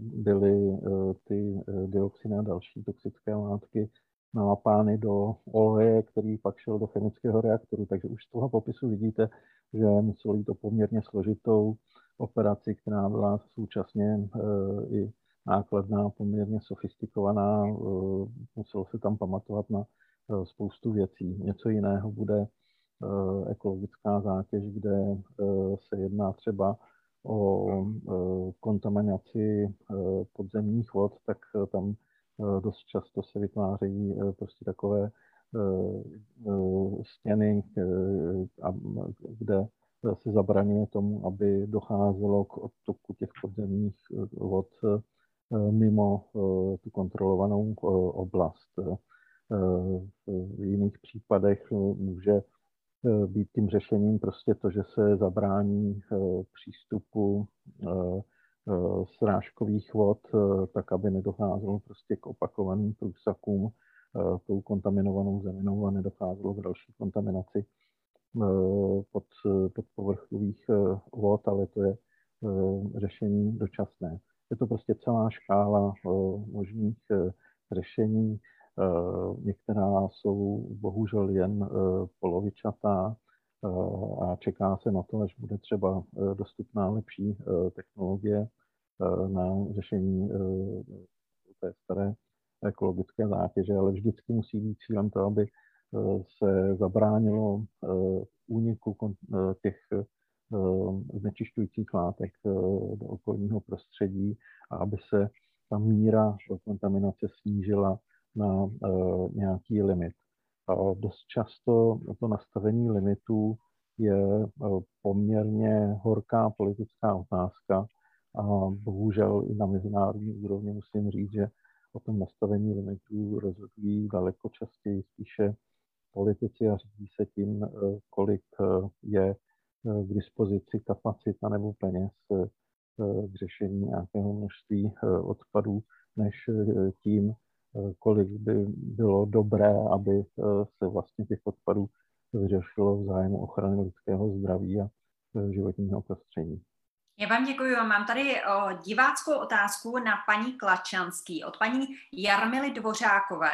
byly ty dioxiny a další toxické látky nalápány do oleje, který pak šel do chemického reaktoru. Takže už z toho popisu vidíte, že muselo jít o poměrně složitou operaci, která byla současně i nákladná, poměrně sofistikovaná. Muselo se tam pamatovat na spoustu věcí. Něco jiného bude ekologická zátěž, kde se jedná třeba o kontaminaci podzemních vod, tak tam dost často se vytvářejí prostě takové stěny, kde se zabraňuje tomu, aby docházelo k odtoku těch podzemních vod mimo tu kontrolovanou oblast. V jiných případech může být tím řešením prostě to, že se zabrání přístupu srážkových vod, tak aby nedocházelo prostě k opakovaným průsakům tou kontaminovanou zeminou a nedocházelo k další kontaminaci pod, pod povrchových vod, ale to je řešení dočasné. Je to prostě celá škála možných řešení. Některá jsou bohužel jen polovičatá a čeká se na to, až bude třeba dostupná lepší technologie na řešení té staré ekologické zátěže, ale vždycky musí být cílem to, aby se zabránilo úniku těch znečišťujících látek do okolního prostředí a aby se ta míra kontaminace snížila na nějaký limit. A dost často to nastavení limitů je poměrně horká politická otázka a bohužel i na mezinárodní úrovni musím říct, že o tom nastavení limitů rozhodují daleko častěji spíše politici a řídí se tím, kolik je k dispozici kapacita nebo peněz k řešení nějakého množství odpadů, než tím, kolik by bylo dobré, aby se vlastně těch odpadů vyřešilo v zájmu ochrany lidského zdraví a životního prostředí. Já vám děkuji. Mám tady o, diváckou otázku na paní Klačanský od paní Jarmily Dvořákové.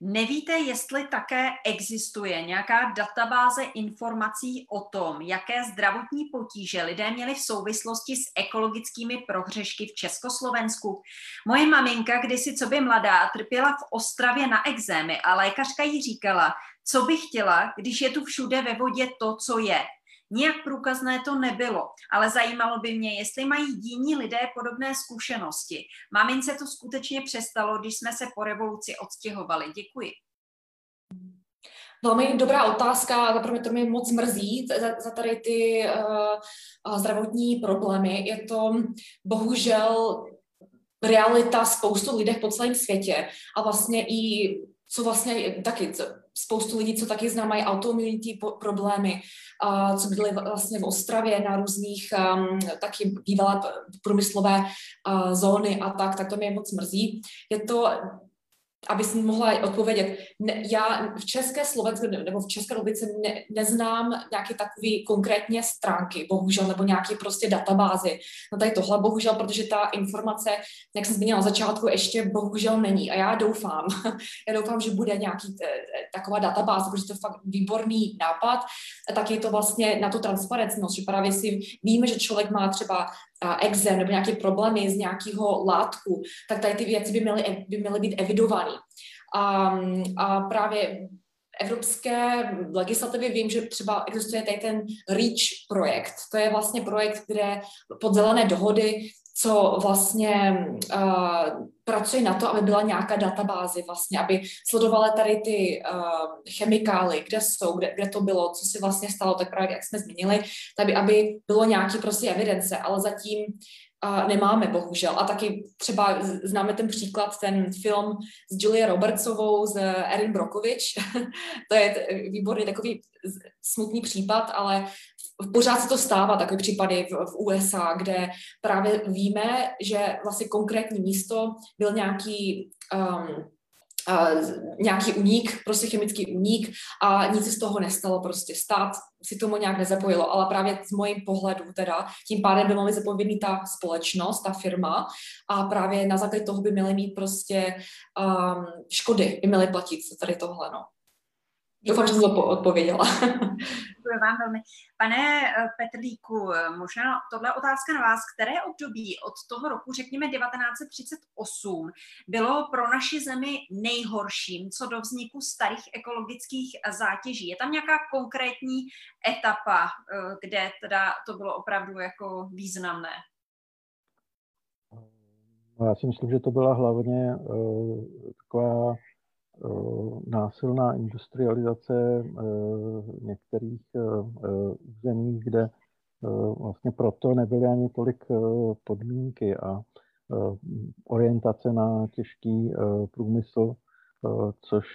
Nevíte, jestli také existuje nějaká databáze informací o tom, jaké zdravotní potíže lidé měli v souvislosti s ekologickými prohřešky v Československu? Moje maminka kdysi, co by mladá, trpěla v Ostravě na exémy a lékařka jí říkala, co by chtěla, když je tu všude ve vodě to, co je. Nijak průkazné to nebylo, ale zajímalo by mě, jestli mají jiní lidé podobné zkušenosti. Mamince to skutečně přestalo, když jsme se po revoluci odstěhovali. Děkuji. Velmi dobrá otázka, zaprvé to mě moc mrzí za, za tady ty uh, zdravotní problémy. Je to bohužel realita spoustu lidí po celém světě a vlastně i co vlastně taky spoustu lidí, co taky znám, mají autoimunitní problémy, a co byly vlastně v Ostravě na různých um, taky bývalé průmyslové uh, zóny a tak, tak to mě moc mrzí. Je to aby jsem mohla odpovědět, ne, já v České Slovensku nebo v České republice ne, neznám nějaké takové konkrétně stránky, bohužel, nebo nějaké prostě databázy. No tady tohle, bohužel, protože ta informace, jak jsem zmínila na začátku, ještě bohužel není. A já doufám, já doufám, že bude nějaký t, taková databáze, protože to je fakt výborný nápad, a tak je to vlastně na tu transparentnost, že právě si víme, že člověk má třeba exém nebo nějaké problémy z nějakého látku, tak tady ty věci by měly, by měly být evidovány. A, a právě evropské legislativě vím, že třeba existuje tady ten REACH projekt. To je vlastně projekt, kde pod zelené dohody co vlastně uh, pracuje na to, aby byla nějaká databáze, vlastně, aby sledovala tady ty uh, chemikály, kde jsou, kde, kde to bylo, co se vlastně stalo, tak právě jak jsme zmínili, aby, aby bylo nějaký prostě evidence, ale zatím uh, nemáme, bohužel. A taky třeba známe ten příklad, ten film s Julia Robertsovou, s Erin Brokovič. to je výborný takový smutný případ, ale pořád se to stává, takové případy v, v USA, kde právě víme, že vlastně konkrétní místo byl nějaký um, Uh, nějaký uník, prostě chemický uník a nic z toho nestalo prostě. Stát si tomu nějak nezapojilo, ale právě z mojím pohledu teda, tím pádem by mohla být ta společnost, ta firma a právě na základě toho by měly mít prostě um, škody, by měly platit tady tohle, no. Doufám, že jsem to odpověděla. Děkuji vám velmi. Pane eh, Petlíku, eh, možná tohle otázka na vás. Které období od toho roku, řekněme 1938, bylo pro naši zemi nejhorším co do vzniku starých ekologických zátěží? Je tam nějaká konkrétní etapa, eh, kde teda to bylo opravdu jako významné? No, já si myslím, že to byla hlavně uh, taková Eh, násilná industrializace eh, některých eh, zemí, kde vlastně proto nebyly ani tolik podmínky a orientace na těžký průmysl, což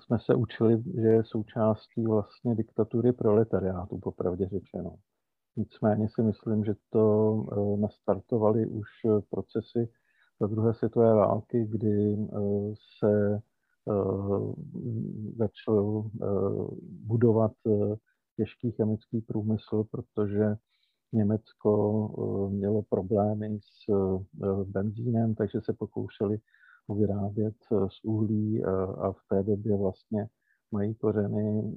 jsme se učili, že je součástí vlastně diktatury proletariátu, popravdě řečeno. Nicméně si myslím, že to nastartovali už procesy za druhé světové války, kdy eh, se eh, začal eh, budovat těžký chemický průmysl, protože Německo mělo problémy s benzínem, takže se pokoušeli ho vyrábět z uhlí a v té době vlastně mají kořeny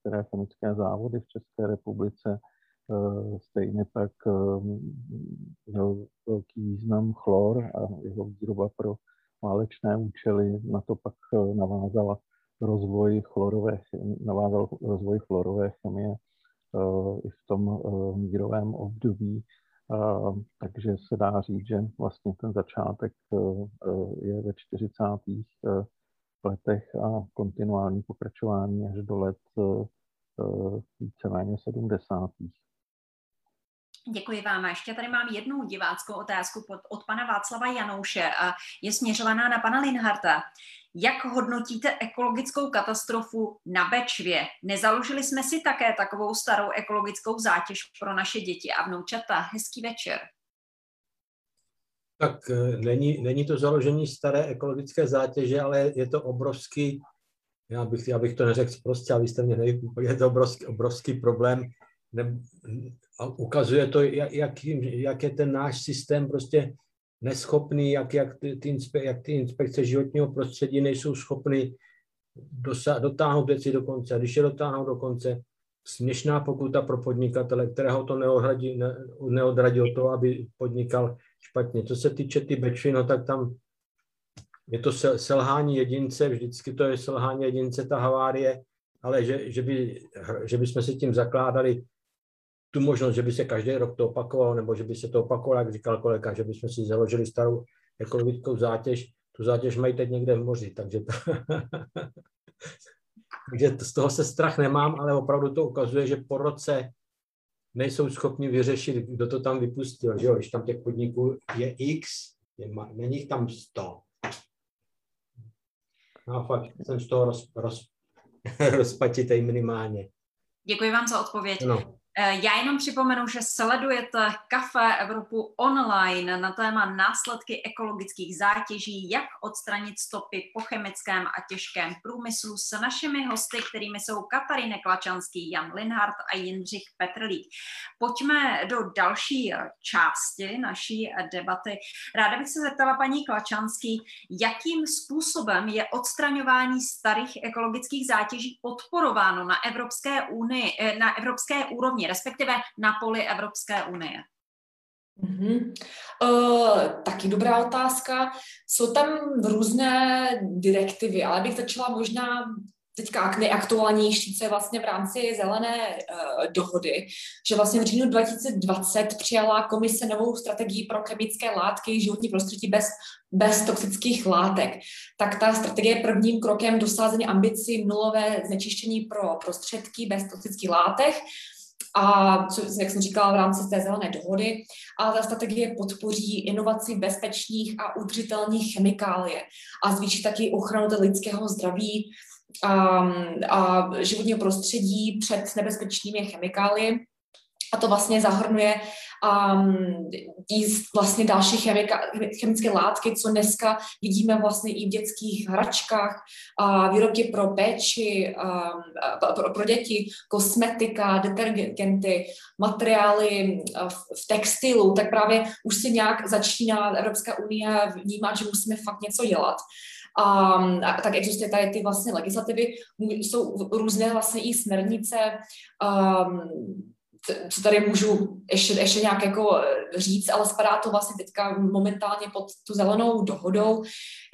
které chemické závody v České republice stejně tak měl eh, velký význam chlor a jeho výroba pro válečné účely. Na to pak eh, navázala rozvoj chlorové, navázal rozvoj chlorové chemie i v tom mírovém období. Takže se dá říct, že vlastně ten začátek je ve 40. letech a kontinuální pokračování až do let víceméně 70. Děkuji vám. A ještě tady mám jednu diváckou otázku pod, od pana Václava Janouše a je směřovaná na pana Linharta. Jak hodnotíte ekologickou katastrofu na Bečvě? Nezaložili jsme si také takovou starou ekologickou zátěž pro naše děti a vnoučata? Hezký večer. Tak e, není, není to založení staré ekologické zátěže, ale je to obrovský, já bych, já bych to neřekl prostě, ale jste mě neví, je to obrovský, obrovský problém ne, a ukazuje to, jak, jak, jak je ten náš systém prostě neschopný, jak, jak, ty, ty inspe, jak ty inspekce životního prostředí nejsou schopny dosa, dotáhnout věci do konce. A když je dotáhnou do konce, směšná pokuta pro podnikatele, kterého to neodradí, ne, neodradí od toho, aby podnikal špatně. Co se týče ty bečvy, no tak tam je to selhání jedince, vždycky to je selhání jedince, ta havárie, ale že, že, by, že by jsme si tím zakládali tu možnost, že by se každý rok to opakovalo, nebo že by se to opakovalo, jak říkal kolega, že bychom si založili starou ekologickou zátěž. Tu zátěž mají teď někde v moři, takže to, takže z toho se strach nemám, ale opravdu to ukazuje, že po roce nejsou schopni vyřešit, kdo to tam vypustil. Že jo? Když tam těch podniků je X, je, není jich tam 100. No a fakt jsem z toho roz, roz, rozpatitej minimálně. Děkuji vám za odpověď. No. Eh, já jenom připomenu, že sledujete Kafe Evropu online na téma následky ekologických zátěží, jak odstranit stopy po chemickém a těžkém průmyslu s našimi hosty, kterými jsou Katarína Klačanský, Jan Linhardt a Jindřich Petrlík. Pojďme do další části naší debaty. Ráda bych se zeptala paní Klačanský, jakým způsobem je odstraňování starých ekologických zátěží podporováno na Evropské, unii, eh, na evropské úrovni úrovni, respektive na poli Evropské unie? Mm-hmm. Uh, taky dobrá otázka. Jsou tam různé direktivy, ale bych začala možná teďka k nejaktuálnější, co je vlastně v rámci zelené uh, dohody, že vlastně v říjnu 2020 přijala komise novou strategii pro chemické látky životní prostředí bez, bez toxických látek. Tak ta strategie je prvním krokem dosázení ambicí nulové znečištění pro prostředky bez toxických látek a co, jak jsem říkala v rámci té zelené dohody, a ta strategie podpoří inovaci bezpečných a udržitelných chemikálie a zvýší taky ochranu lidského zdraví a, a životního prostředí před nebezpečnými chemikálie. A to vlastně zahrnuje um, vlastně další chemika, chemické látky, co dneska vidíme vlastně i v dětských hračkách, uh, výrobky pro péči, um, pro, pro děti, kosmetika, detergenty, materiály uh, v, v textilu, tak právě už se nějak začíná Evropská unie vnímat, že musíme fakt něco dělat. Um, a tak existuje tady ty vlastně legislativy, jsou různé vlastně i směrnice, um, co tady můžu ještě, ještě nějak jako eh, říct, ale spadá to vlastně teďka momentálně pod tu zelenou dohodou.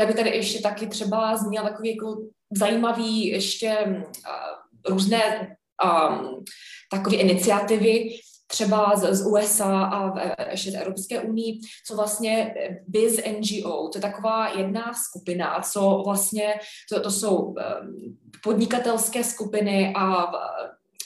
Já bych tady ještě taky třeba zmínila takový jako zajímavý ještě uh, různé um, takové iniciativy, třeba z, z USA a ještě z Evropské unii, co vlastně Biz NGO, to je taková jedna skupina, co vlastně, to, to jsou um, podnikatelské skupiny a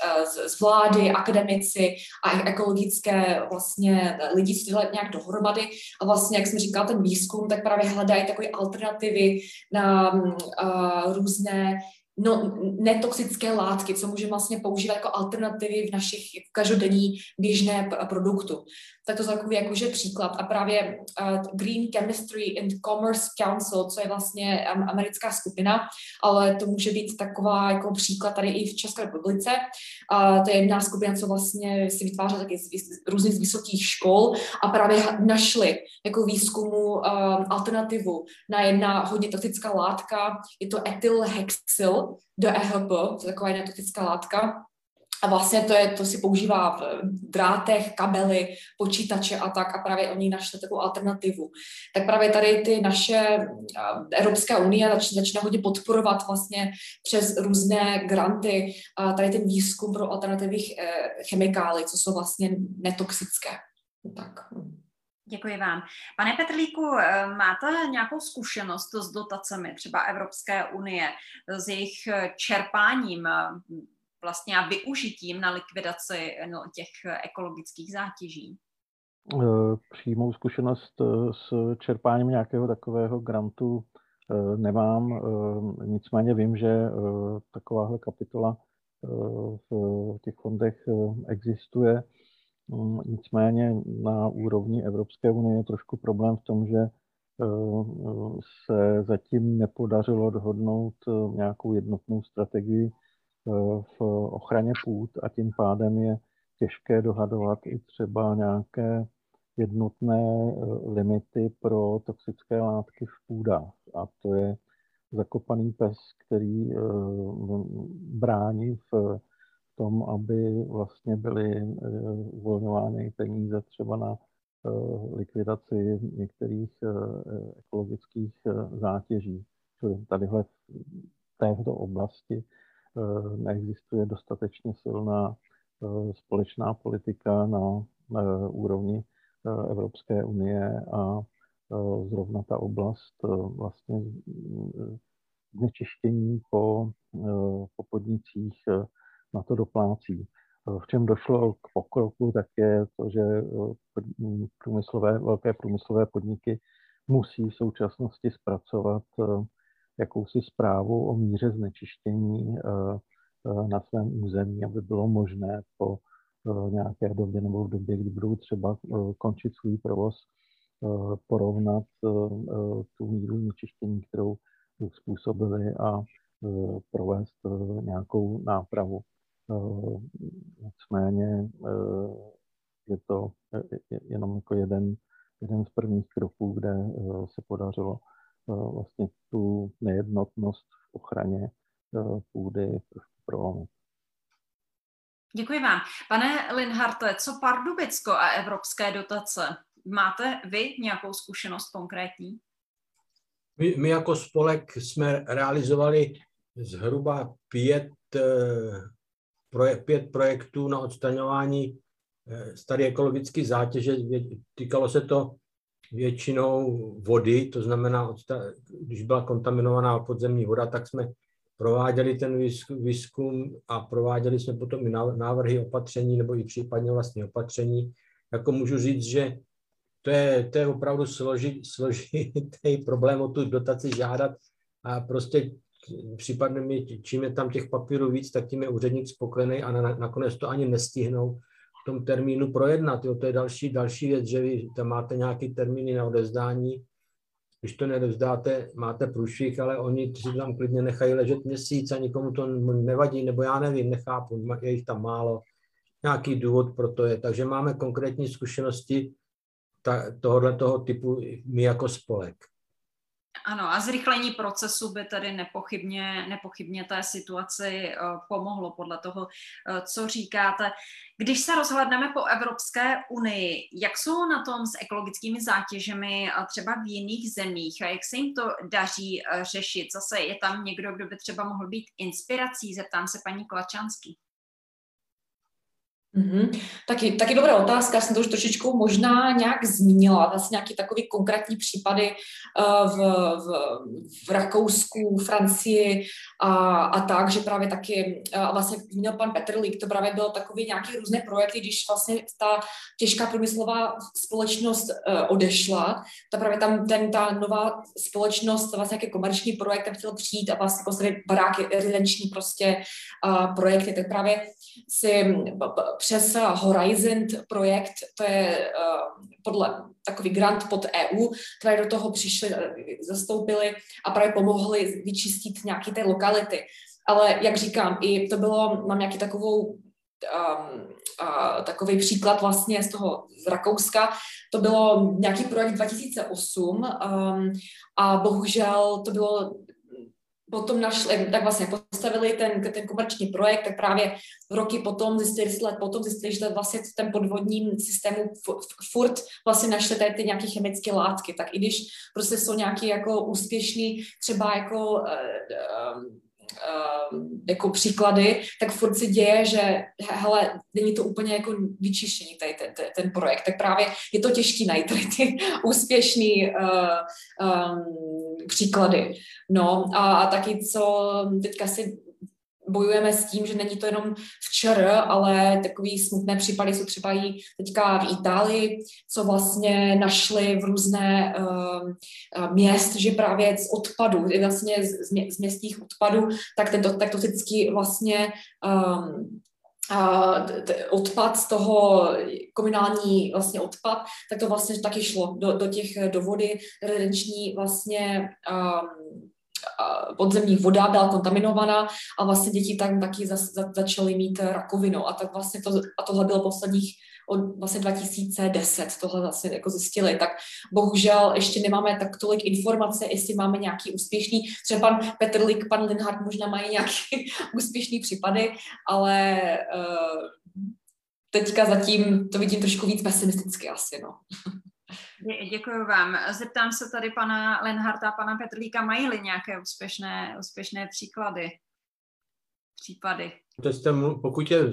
Eh, z vlády, akademici a ekologické vlastně lidi, co dělají nějak dohromady a vlastně, jak jsem říkala, ten výzkum, tak právě hledají takové alternativy na uh, různé no, netoxické látky, co můžeme vlastně používat jako alternativy v našich každodenní běžné produktu. Tak to je takový jakože příklad. A právě uh, Green Chemistry and Commerce Council, co je vlastně um, americká skupina, ale to může být taková jako příklad tady i v České republice. Uh, to je jedna skupina, co vlastně si vytváří taky z, z různých vysokých škol a právě našli jako výzkumu um, alternativu na jedna hodně toxická látka, je to etylhexyl, do EHP, to je taková energetická látka, a vlastně to, je, to si používá v drátech, kabely, počítače a tak a právě oni našli takovou alternativu. Tak právě tady ty naše Evropská unie začíná, začíná hodně podporovat vlastně přes různé granty a tady ten výzkum pro alternativních eh, chemikálií, co jsou vlastně netoxické. Tak. Děkuji vám. Pane Petrlíku, eh, máte nějakou zkušenost s dotacemi třeba Evropské unie, s jejich eh, čerpáním vlastně a využitím na likvidaci no, těch ekologických zátěží? Přímou zkušenost s čerpáním nějakého takového grantu nemám, nicméně vím, že takováhle kapitola v těch fondech existuje Mm, nicméně na úrovni Evropské unie je trošku problém v tom, že eh, se zatím nepodařilo dohodnout eh, nějakou jednotnou strategii eh, v ochraně půd a tím pádem je těžké dohadovat i třeba nějaké jednotné limity pro toxické látky v půdách. A to je zakopaný pes, který brání v tom, aby vlastně byly eh, uvolňovány peníze třeba na eh, likvidaci některých eh, ekologických zátěží. Čili tadyhle v této oblasti neexistuje dostatečně silná společná politika na úrovni Evropské unie a zrovna ta oblast vlastně znečištění po, po podnicích na to doplácí. V čem došlo k pokroku, tak je to, že eh, průmyslové, velké průmyslové podniky musí v současnosti zpracovat eh, jakousi zprávu o míře znečištění eh, na svém území, aby bylo možné po nějaké době nebo v době, kdy budou třeba končit svůj provoz, porovnat tu míru znečištění, kterou způsobili a provést nějakou nápravu. Nicméně je to jenom jako jeden, jeden z prvních kroků, kde se podařilo vlastně tu nejednotnost v ochraně půdy trošku prolomit. Děkuji vám. Pane Linharte, co Pardubicko a evropské dotace? Máte vy nějakou zkušenost konkrétní? My, my jako spolek jsme realizovali zhruba pět, eh, proje, pět projektů na odstraňování eh, staré ekologické zátěže. Týkalo se to většinou vody, to znamená, když byla kontaminovaná podzemní voda, tak jsme prováděli ten výzkum a prováděli jsme potom i návrhy opatření nebo i případně vlastně opatření. Jako můžu říct, že to je, to je opravdu složit, složitý problém o tu dotaci žádat a prostě případně čím je tam těch papírů víc, tak tím je úředník spokojený a na, nakonec to ani nestihnou tom termínu projednat. Jo. To je další, další věc, že vy tam máte nějaký termíny na odezdání když to nevzdáte, máte průšvih, ale oni si tam klidně nechají ležet měsíc a nikomu to nevadí, nebo já nevím, nechápu, je jich tam málo, nějaký důvod pro to je. Takže máme konkrétní zkušenosti tohohle toho typu my jako spolek. Ano, a zrychlení procesu by tedy nepochybně, nepochybně té situaci eh, pomohlo podle toho, eh, co říkáte. Když se rozhledneme po Evropské unii, jak jsou na tom s ekologickými zátěžemi a třeba v jiných zemích a jak se jim to daří eh, řešit? Zase je tam někdo, kdo by třeba mohl být inspirací? Zeptám se paní Klačanský. Mm-hmm. Taky, taky dobrá otázka, já jsem to už trošičku možná nějak zmínila, vlastně nějaké takové konkrétní případy uh, v, v, v Rakousku, Francii a, a tak, že právě taky, uh, vlastně měl pan Petr Lík, to právě bylo takový nějaký různé projekty, když vlastně ta těžká průmyslová společnost uh, odešla, ta právě tam ten, ta nová společnost, vlastně nějaký komerční projekt, tam chtěl přijít a vlastně postavit baráky, rezidenční prostě projekty, tak právě si přes Horizon projekt, to je uh, podle takový grant pod EU, které do toho přišli, eh, zastoupili a právě pomohli vyčistit nějaké ty lokality. Ale jak říkám, i to bylo, mám nějaký takovou um, uh, takový příklad vlastně z toho z Rakouska. To bylo nějaký projekt 2008 um, a bohužel to bylo potom našli, tak vlastně postavili ten, ten komerční projekt, tak právě roky potom zjistili, let potom zjistili, že vlastně v tom podvodním systému furt vlastně našli tady ty nějaké chemické látky, tak i když prostě jsou nějaký jako úspěšný třeba jako uh, uh, jako příklady, tak furt se děje, že hele, není to úplně jako vyčištění tady ten, ten, projekt, tak právě je to těžké najít tady ty úspěšný uh, um, příklady. No a, a taky, co teďka si bojujeme s tím, že není to jenom včer, ale takový smutné případy jsou třeba i teďka v Itálii, co vlastně našli v různé uh, měst, že právě z odpadu, vlastně z, z městských odpadů, tak tento tak toxický vlastně um, a odpad z toho, komunální vlastně odpad, tak to vlastně taky šlo do, do těch, do vody redenční vlastně um, podzemních voda byla kontaminovaná a vlastně děti tam taky za, za, začaly mít rakovinu a tak vlastně to, a tohle bylo posledních od vlastně 2010 tohle vlastně jako zjistili, tak bohužel ještě nemáme tak tolik informace, jestli máme nějaký úspěšný, třeba pan Petr Lik, pan Linhard možná mají nějaký úspěšný případy, ale uh, teďka zatím to vidím trošku víc pesimisticky asi, no. Děkuji vám. Zeptám se tady pana Lenharta a pana Petrlíka, mají-li nějaké úspěšné, úspěšné příklady, případy? To jste, pokud je,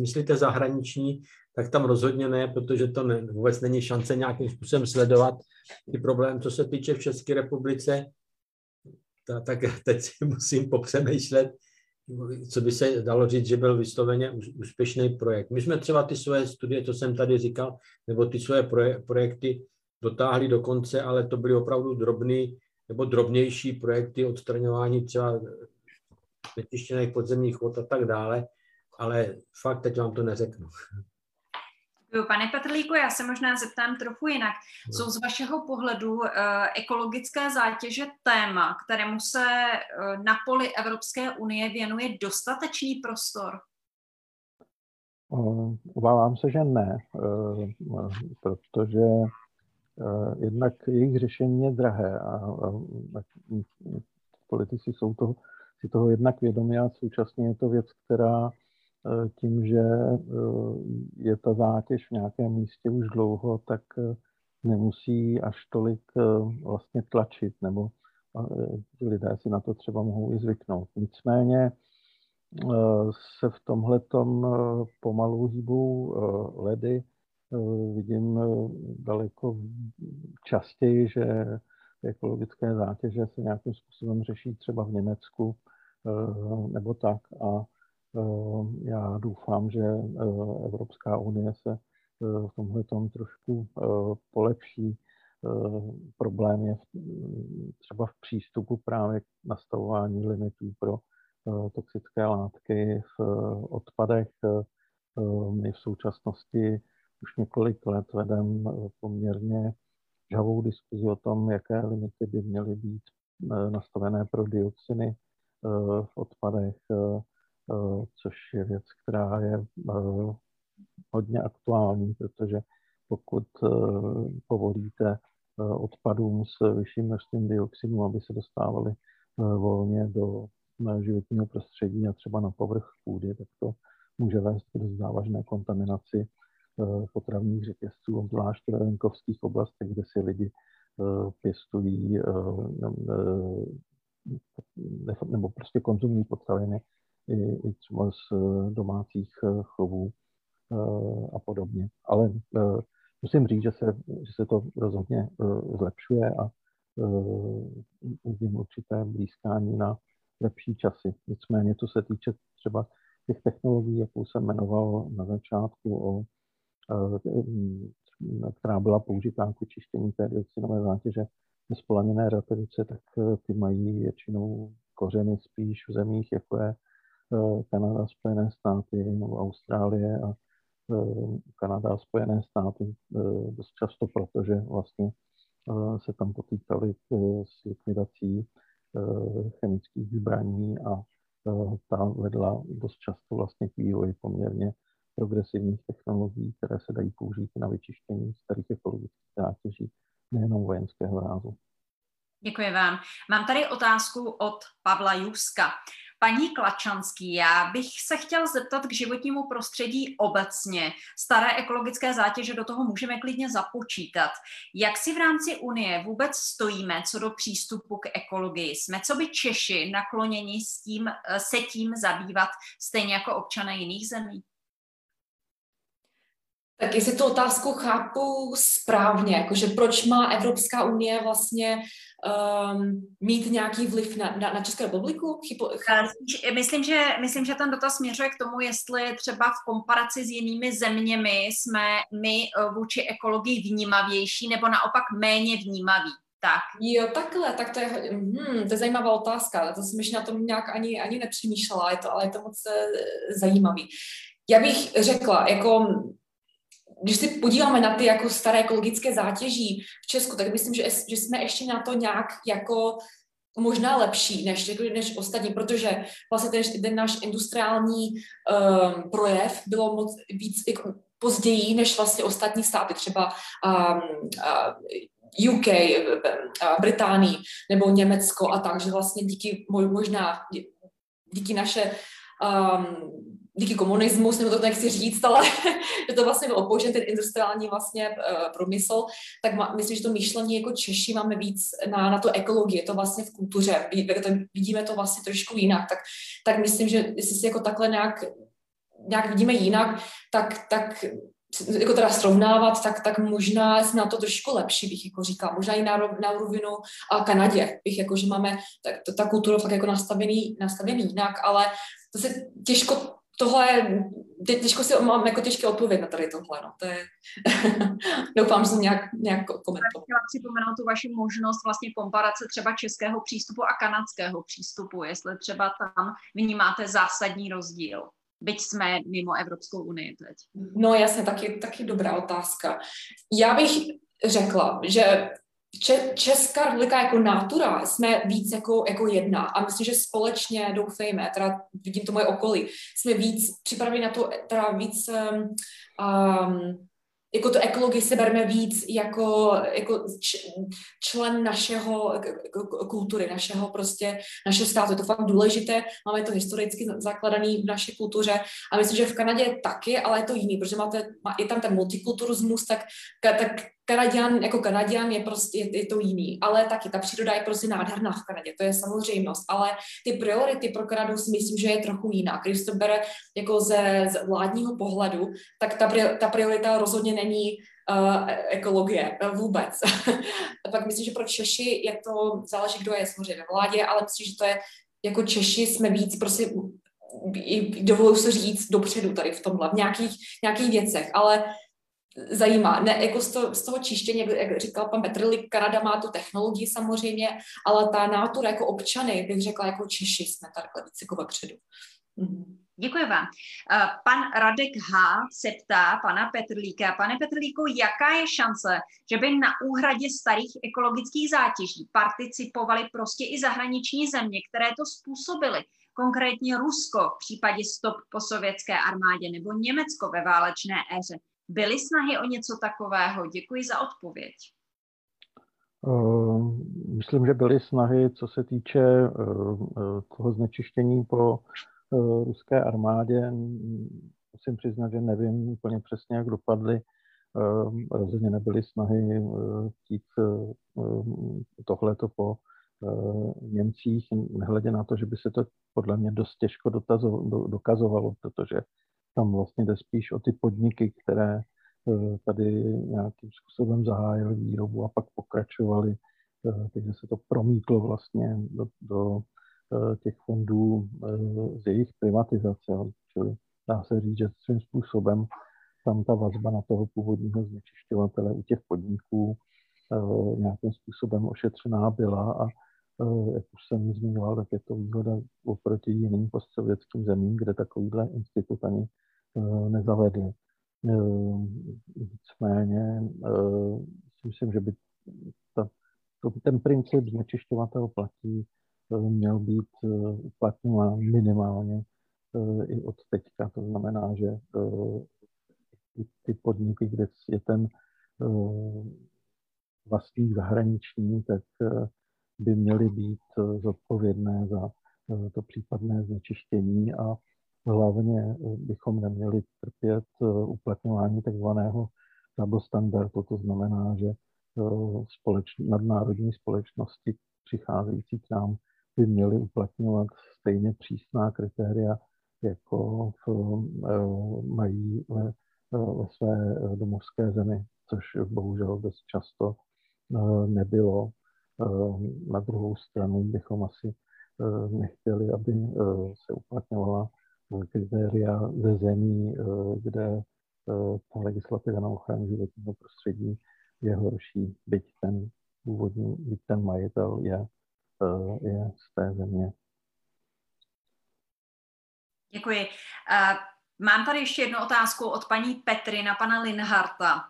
myslíte zahraniční, tak tam rozhodně ne, protože to ne, vůbec není šance nějakým způsobem sledovat ty problém, co se týče v České republice. Ta, tak teď si musím popřemýšlet, co by se dalo říct, že byl vysloveně úspěšný projekt. My jsme třeba ty svoje studie, co jsem tady říkal, nebo ty svoje projekty dotáhli do konce, ale to byly opravdu drobný nebo drobnější projekty odstraňování třeba znečištěných podzemních vod a tak dále. ale fakt teď vám to neřeknu. Pane Petrlíku, já se možná zeptám trochu jinak. Jsou z vašeho pohledu uh, ekologické zátěže téma, kterému se uh, na poli Evropské unie věnuje dostatečný prostor? Obávám se, že ne, protože jednak jejich řešení je drahé a, a, a politici jsou toho, si toho jednak vědomi a současně je to věc, která Eh, tím, že eh, je ta zátěž v nějakém místě už dlouho, tak eh, nemusí až tolik vlastně tlačit, nebo lidé si na to třeba mohou i zvyknout. Nicméně se v tomhle pomalu hýbou ledy. Vidím daleko častěji, že ekologické zátěže se nějakým způsobem řeší třeba v Německu nebo tak. A Eh, já doufám, že eh, Evropská unie se eh, v tomhle tom trošku polepší. Problém je třeba v přístupu právě k nastavování limitů pro toxické látky v odpadech. My v současnosti už několik let vedem poměrně žhavou diskuzi o tom, jaké limity by měly být nastavené pro dioxiny v odpadech, Eh, což je věc, která je eh, hodně aktuální, protože pokud eh, povolíte odpadům s vyšším množstvím dioxinu, aby se dostávaly volně do životního prostředí a třeba na povrch půdy, tak to může vést k závažné kontaminaci potravních řetězců, obzvlášť v venkovských oblastech, kde si lidi pěstují nebo prostě konzumují potraviny i, i třeba z eh, domácích eh, chovů eh, a podobně. Ale musím říct, že se, že se to rozhodně zlepšuje a vidím určité blízkání na lepší časy. Nicméně, co se týče třeba těch technologií, jakou jsem jmenoval na začátku, o, která byla použitá k čištění té dioxinové zátěže nespolaněné reprodukce, tak ty mají většinou kořeny spíš v zemích, jako je Kanada, Spojené státy nebo Austrálie a eh, Kanada a Spojené státy eh, dost často, protože vlastně se tam potýkali s likvidací chemických zbraní a ta vedla dost často vlastně k vývoji poměrně progresivních technologií, které se dají použít na vyčištění starých ekologických zátěží, nejenom vojenského rázu. Děkuji vám. Mám tady otázku od Pavla Juska. Paní Klačanský, já bych se chtěl zeptat k životnímu prostředí obecně. Staré ekologické zátěže do toho můžeme klidně započítat. Jak si v rámci Unie vůbec stojíme co do přístupu k ekologii? Jsme co by Češi nakloněni s tím, se tím zabývat stejně jako občané jiných zemí? Tak jestli tu otázku chápu správně, jakože proč má Evropská unie vlastně um, mít nějaký vliv na, na, na Českou republiku? Chypo, myslím, že, myslím, že ten dotaz směřuje k tomu, jestli třeba v komparaci s jinými zeměmi jsme my eh, vůči ekologii vnímavější nebo naopak méně vnímaví. Tak. Jo, takhle, tak to je, hmm, to je zajímavá otázka, to jsem ještě na tom nějak ani, ani nepřemýšlela, je to, ale je to moc eh, zajímavý. Já bych řekla, jako když se podíváme na ty jako staré ekologické zátěží v Česku, tak myslím, že, že jsme ještě na to nějak jako možná lepší než, než ostatní, protože vlastně ten, ten náš industriální um, projev bylo moc víc jako později než vlastně ostatní státy, třeba um, uh, UK, uh, Británii nebo Německo a tak, že vlastně díky možná díky naše um, díky komunismu, nebo to nechci říct, ale že to vlastně byl opožen ten industriální vlastně uh, průmysl, tak má, myslím, že to myšlení jako Češi máme víc na, na to ekologii, je to vlastně v kultuře, vidíme to vlastně trošku jinak, tak, tak myslím, že jestli si jako takhle nějak, nějak vidíme jinak, tak, tak jako teda srovnávat, tak, tak možná jsme na to trošku lepší, bych jako říkala. Možná i na, na rovinu a Kanadě, bych jako, že máme tak, to, ta kultura fakt jako nastavený, nastavený jinak, ale to se těžko tohle, těžko si mám jako těžké odpověď na tady tohle, no. To je, doufám, že jsem nějak, nějak komentoval. Chtěla připomenout tu vaši možnost vlastně komparace třeba českého přístupu a kanadského přístupu, jestli třeba tam vnímáte zásadní rozdíl. byť jsme mimo Evropskou unii teď? No jasně, taky, taky dobrá otázka. Já bych řekla, že Česká republika jako natura jsme víc jako, jako jedna a myslím, že společně doufejme, teda vidím to moje okolí, jsme víc připraveni na to, teda víc um, jako to ekologii se bereme víc jako, jako člen našeho kultury, našeho prostě, našeho státu. Je to fakt důležité, máme to historicky zakladaný v naší kultuře a myslím, že v Kanadě taky, ale je to jiný, protože máte, má, je tam ten multikulturismus, tak, tak Kanadian jako Kanadian je prostě, je, je to jiný, ale taky ta příroda je prostě nádherná v Kanadě, to je samozřejmost, ale ty priority pro Kanadu si myslím, že je trochu jiná. Když to bere jako ze, z vládního pohledu, tak ta, ta priorita rozhodně není uh, ekologie vůbec. Pak myslím, že pro Češi je to, záleží, kdo je samozřejmě ve vládě, ale myslím, že to je, jako Češi jsme víc prostě dovoluji se říct dopředu tady v tomhle, v nějakých, nějakých věcech, ale zajímá. Ne, jako z, to, z toho čištění, jak, jak říkal pan Petrlik, Kanada má tu technologii samozřejmě, ale ta nátura jako občany, bych řekla, jako Češi jsme tady víc jako vepředu. Mhm. Děkuji vám. Eh, pan Radek H. se ptá pana Petrlíka. Pane Petrlíku, jaká je šance, že by na úhradě starých ekologických zátěží participovali prostě i zahraniční země, které to způsobily? Konkrétně Rusko v případě stop po sovětské armádě nebo Německo ve válečné éře. Byly snahy o něco takového? Děkuji za odpověď. Uh, myslím, že byly snahy, co se týče uh, toho znečištění po ruské armádě. Musím přiznat, že nevím úplně přesně, jak dopadly. Rozhodně nebyly snahy chtít tohleto po Němcích, nehledě na to, že by se to podle mě dost těžko dokazovalo, protože tam vlastně jde spíš o ty podniky, které eh, tady nějakým způsobem zahájily výrobu a pak pokračovaly, eh, takže se to promítlo vlastně do, do eh, těch fondů z jejich privatizace. Čili dá se říct, že svým způsobem tam ta vazba na toho původního znečišťovatele u těch podniků nějakým způsobem ošetřená byla a jak už jsem zmiňoval, tak je to výhoda oproti jiným postsovětským zemím, kde takovýhle institut ani nezavedli. Eh, nicméně eh, si myslím, že by ta, to, ten princip znečišťovatel platí měl být uplatňován minimálně i od teďka. To znamená, že ty podniky, kde je ten vlastník zahraniční, tak by měly být zodpovědné za to případné znečištění a Hlavně eh, bychom neměli trpět eh, uplatňování takzvaného double standardu, to znamená, že eh, společ, nadnárodní společnosti přicházející k nám by měly uplatňovat stejně přísná kritéria, jako v, mají ve, ve své domovské zemi, což bohužel dost často nebylo. Na druhou stranu bychom asi nechtěli, aby se uplatňovala kritéria ze zemí, eh, kde eh, ta legislativa na ochranu životního prostředí je horší, byť ten původní, byť ten majitel je, eh, je z té země. Děkuji. Mám tady ještě jednu otázku od paní Petry na pana Linharta.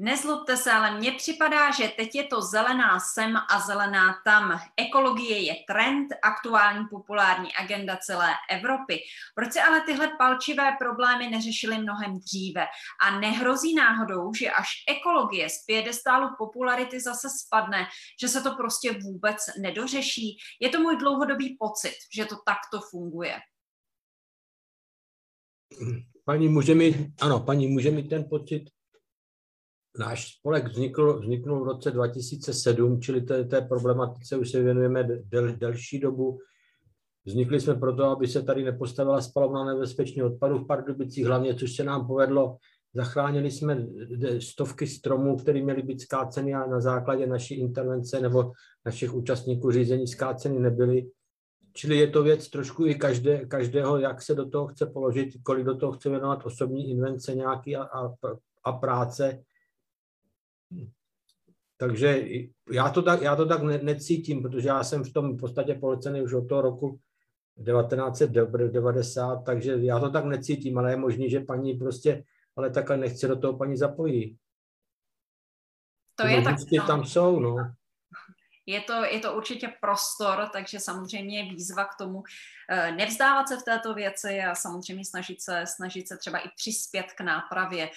Nezlobte se, ale mně připadá, že teď je to zelená sem a zelená tam. Ekologie je trend, aktuální populární agenda celé Evropy. Proč se ale tyhle palčivé problémy neřešily mnohem dříve? A nehrozí náhodou, že až ekologie z pědestálu popularity zase spadne, že se to prostě vůbec nedořeší? Je to můj dlouhodobý pocit, že to takto funguje. Paní může mít, ano, paní může mít ten pocit, náš spolek vznikl, vzniknul v roce 2007, čili té, té problematice už se věnujeme del, delší dobu. Vznikli jsme proto, aby se tady nepostavila spalovna nebezpečných odpadů v Pardubicích, hlavně, což se nám povedlo. Zachránili jsme stovky stromů, které měly být skáceny a na základě naší intervence nebo našich účastníků řízení skáceny nebyly. Čili je to věc trošku i každé, každého, jak se do toho chce položit, kolik do toho chce věnovat osobní invence nějaký a, a, a práce. Takže já to tak, já to tak ne, necítím, protože já jsem v tom v podstatě polecený už od toho roku 1990, takže já to tak necítím, ale je možný, že paní prostě, ale takhle nechce do toho paní zapojí. To je tak. No. tam jsou, no je to, je to určitě prostor, takže samozřejmě výzva k tomu eh, nevzdávat se v této věci a samozřejmě snažit se, snažit se třeba i přispět k nápravě.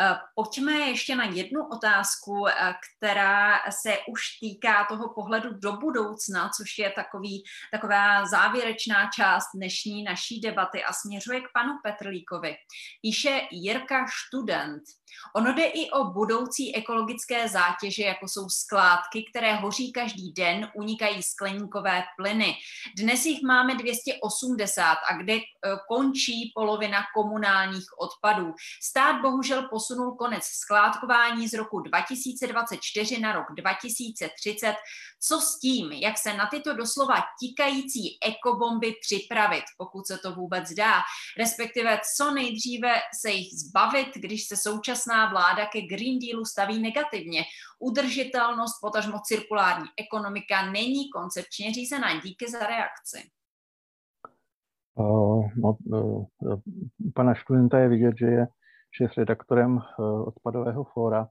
Eh, pojďme ještě na jednu otázku, eh, která se už týká toho pohledu do budoucna, což je takový, taková závěrečná část dnešní naší debaty a směřuje k panu Petrlíkovi. Píše Jirka Student. Ono jde i o budoucí ekologické zátěže, jako jsou skládky, které hoří každý den, unikají skleníkové plyny. Dnes jich máme 280 a kde e, končí polovina komunálních odpadů. Stát bohužel posunul konec skládkování z roku 2024 na rok 2030. Co s tím, jak se na tyto doslova tikající ekobomby připravit, pokud se to vůbec dá, respektive co nejdříve se jich zbavit, když se současná vláda ke Green Dealu staví negativně. Udržitelnost, potažmo cirkulární ekonomika není koncepčně řízená. Díky za reakci. No, pana Študenta je vidět, že je šéf redaktorem uh, odpadového fóra.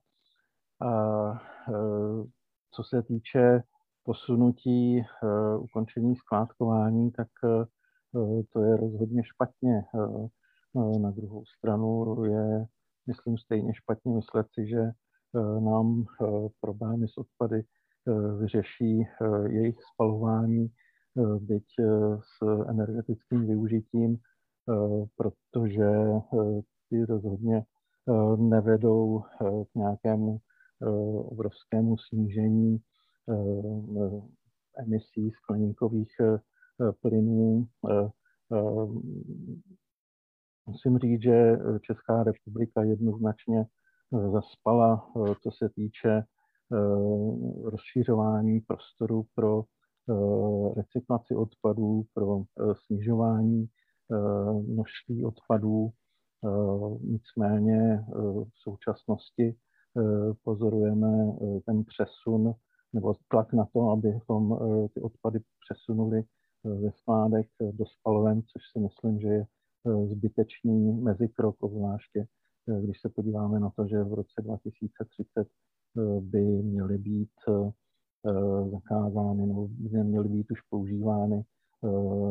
Uh, uh, co se týče posunutí ukončení skládkování, tak to je rozhodně špatně. Na druhou stranu je myslím, stejně špatně myslet si, že nám problémy s odpady eh, vyřeší jejich spalování, byť s energetickým využitím, protože ty rozhodně nevedou k nějakému obrovskému snížení emisí skleníkových plynů Musím říct, že eh, Česká republika jednoznačně eh, zaspala, eh, co se týče rozšířování prostoru pro recyklaci odpadů, pro snižování množství odpadů. Nicméně v současnosti pozorujeme ten přesun nebo tlak na to, abychom ty odpady přesunuli ve skládek do spaloven, což si myslím, že je Eh, zbytečný mezikrok, obzvláště eh, když se podíváme na to, že v roce 2030 eh, by měly být zakázány nebo neměly být už používány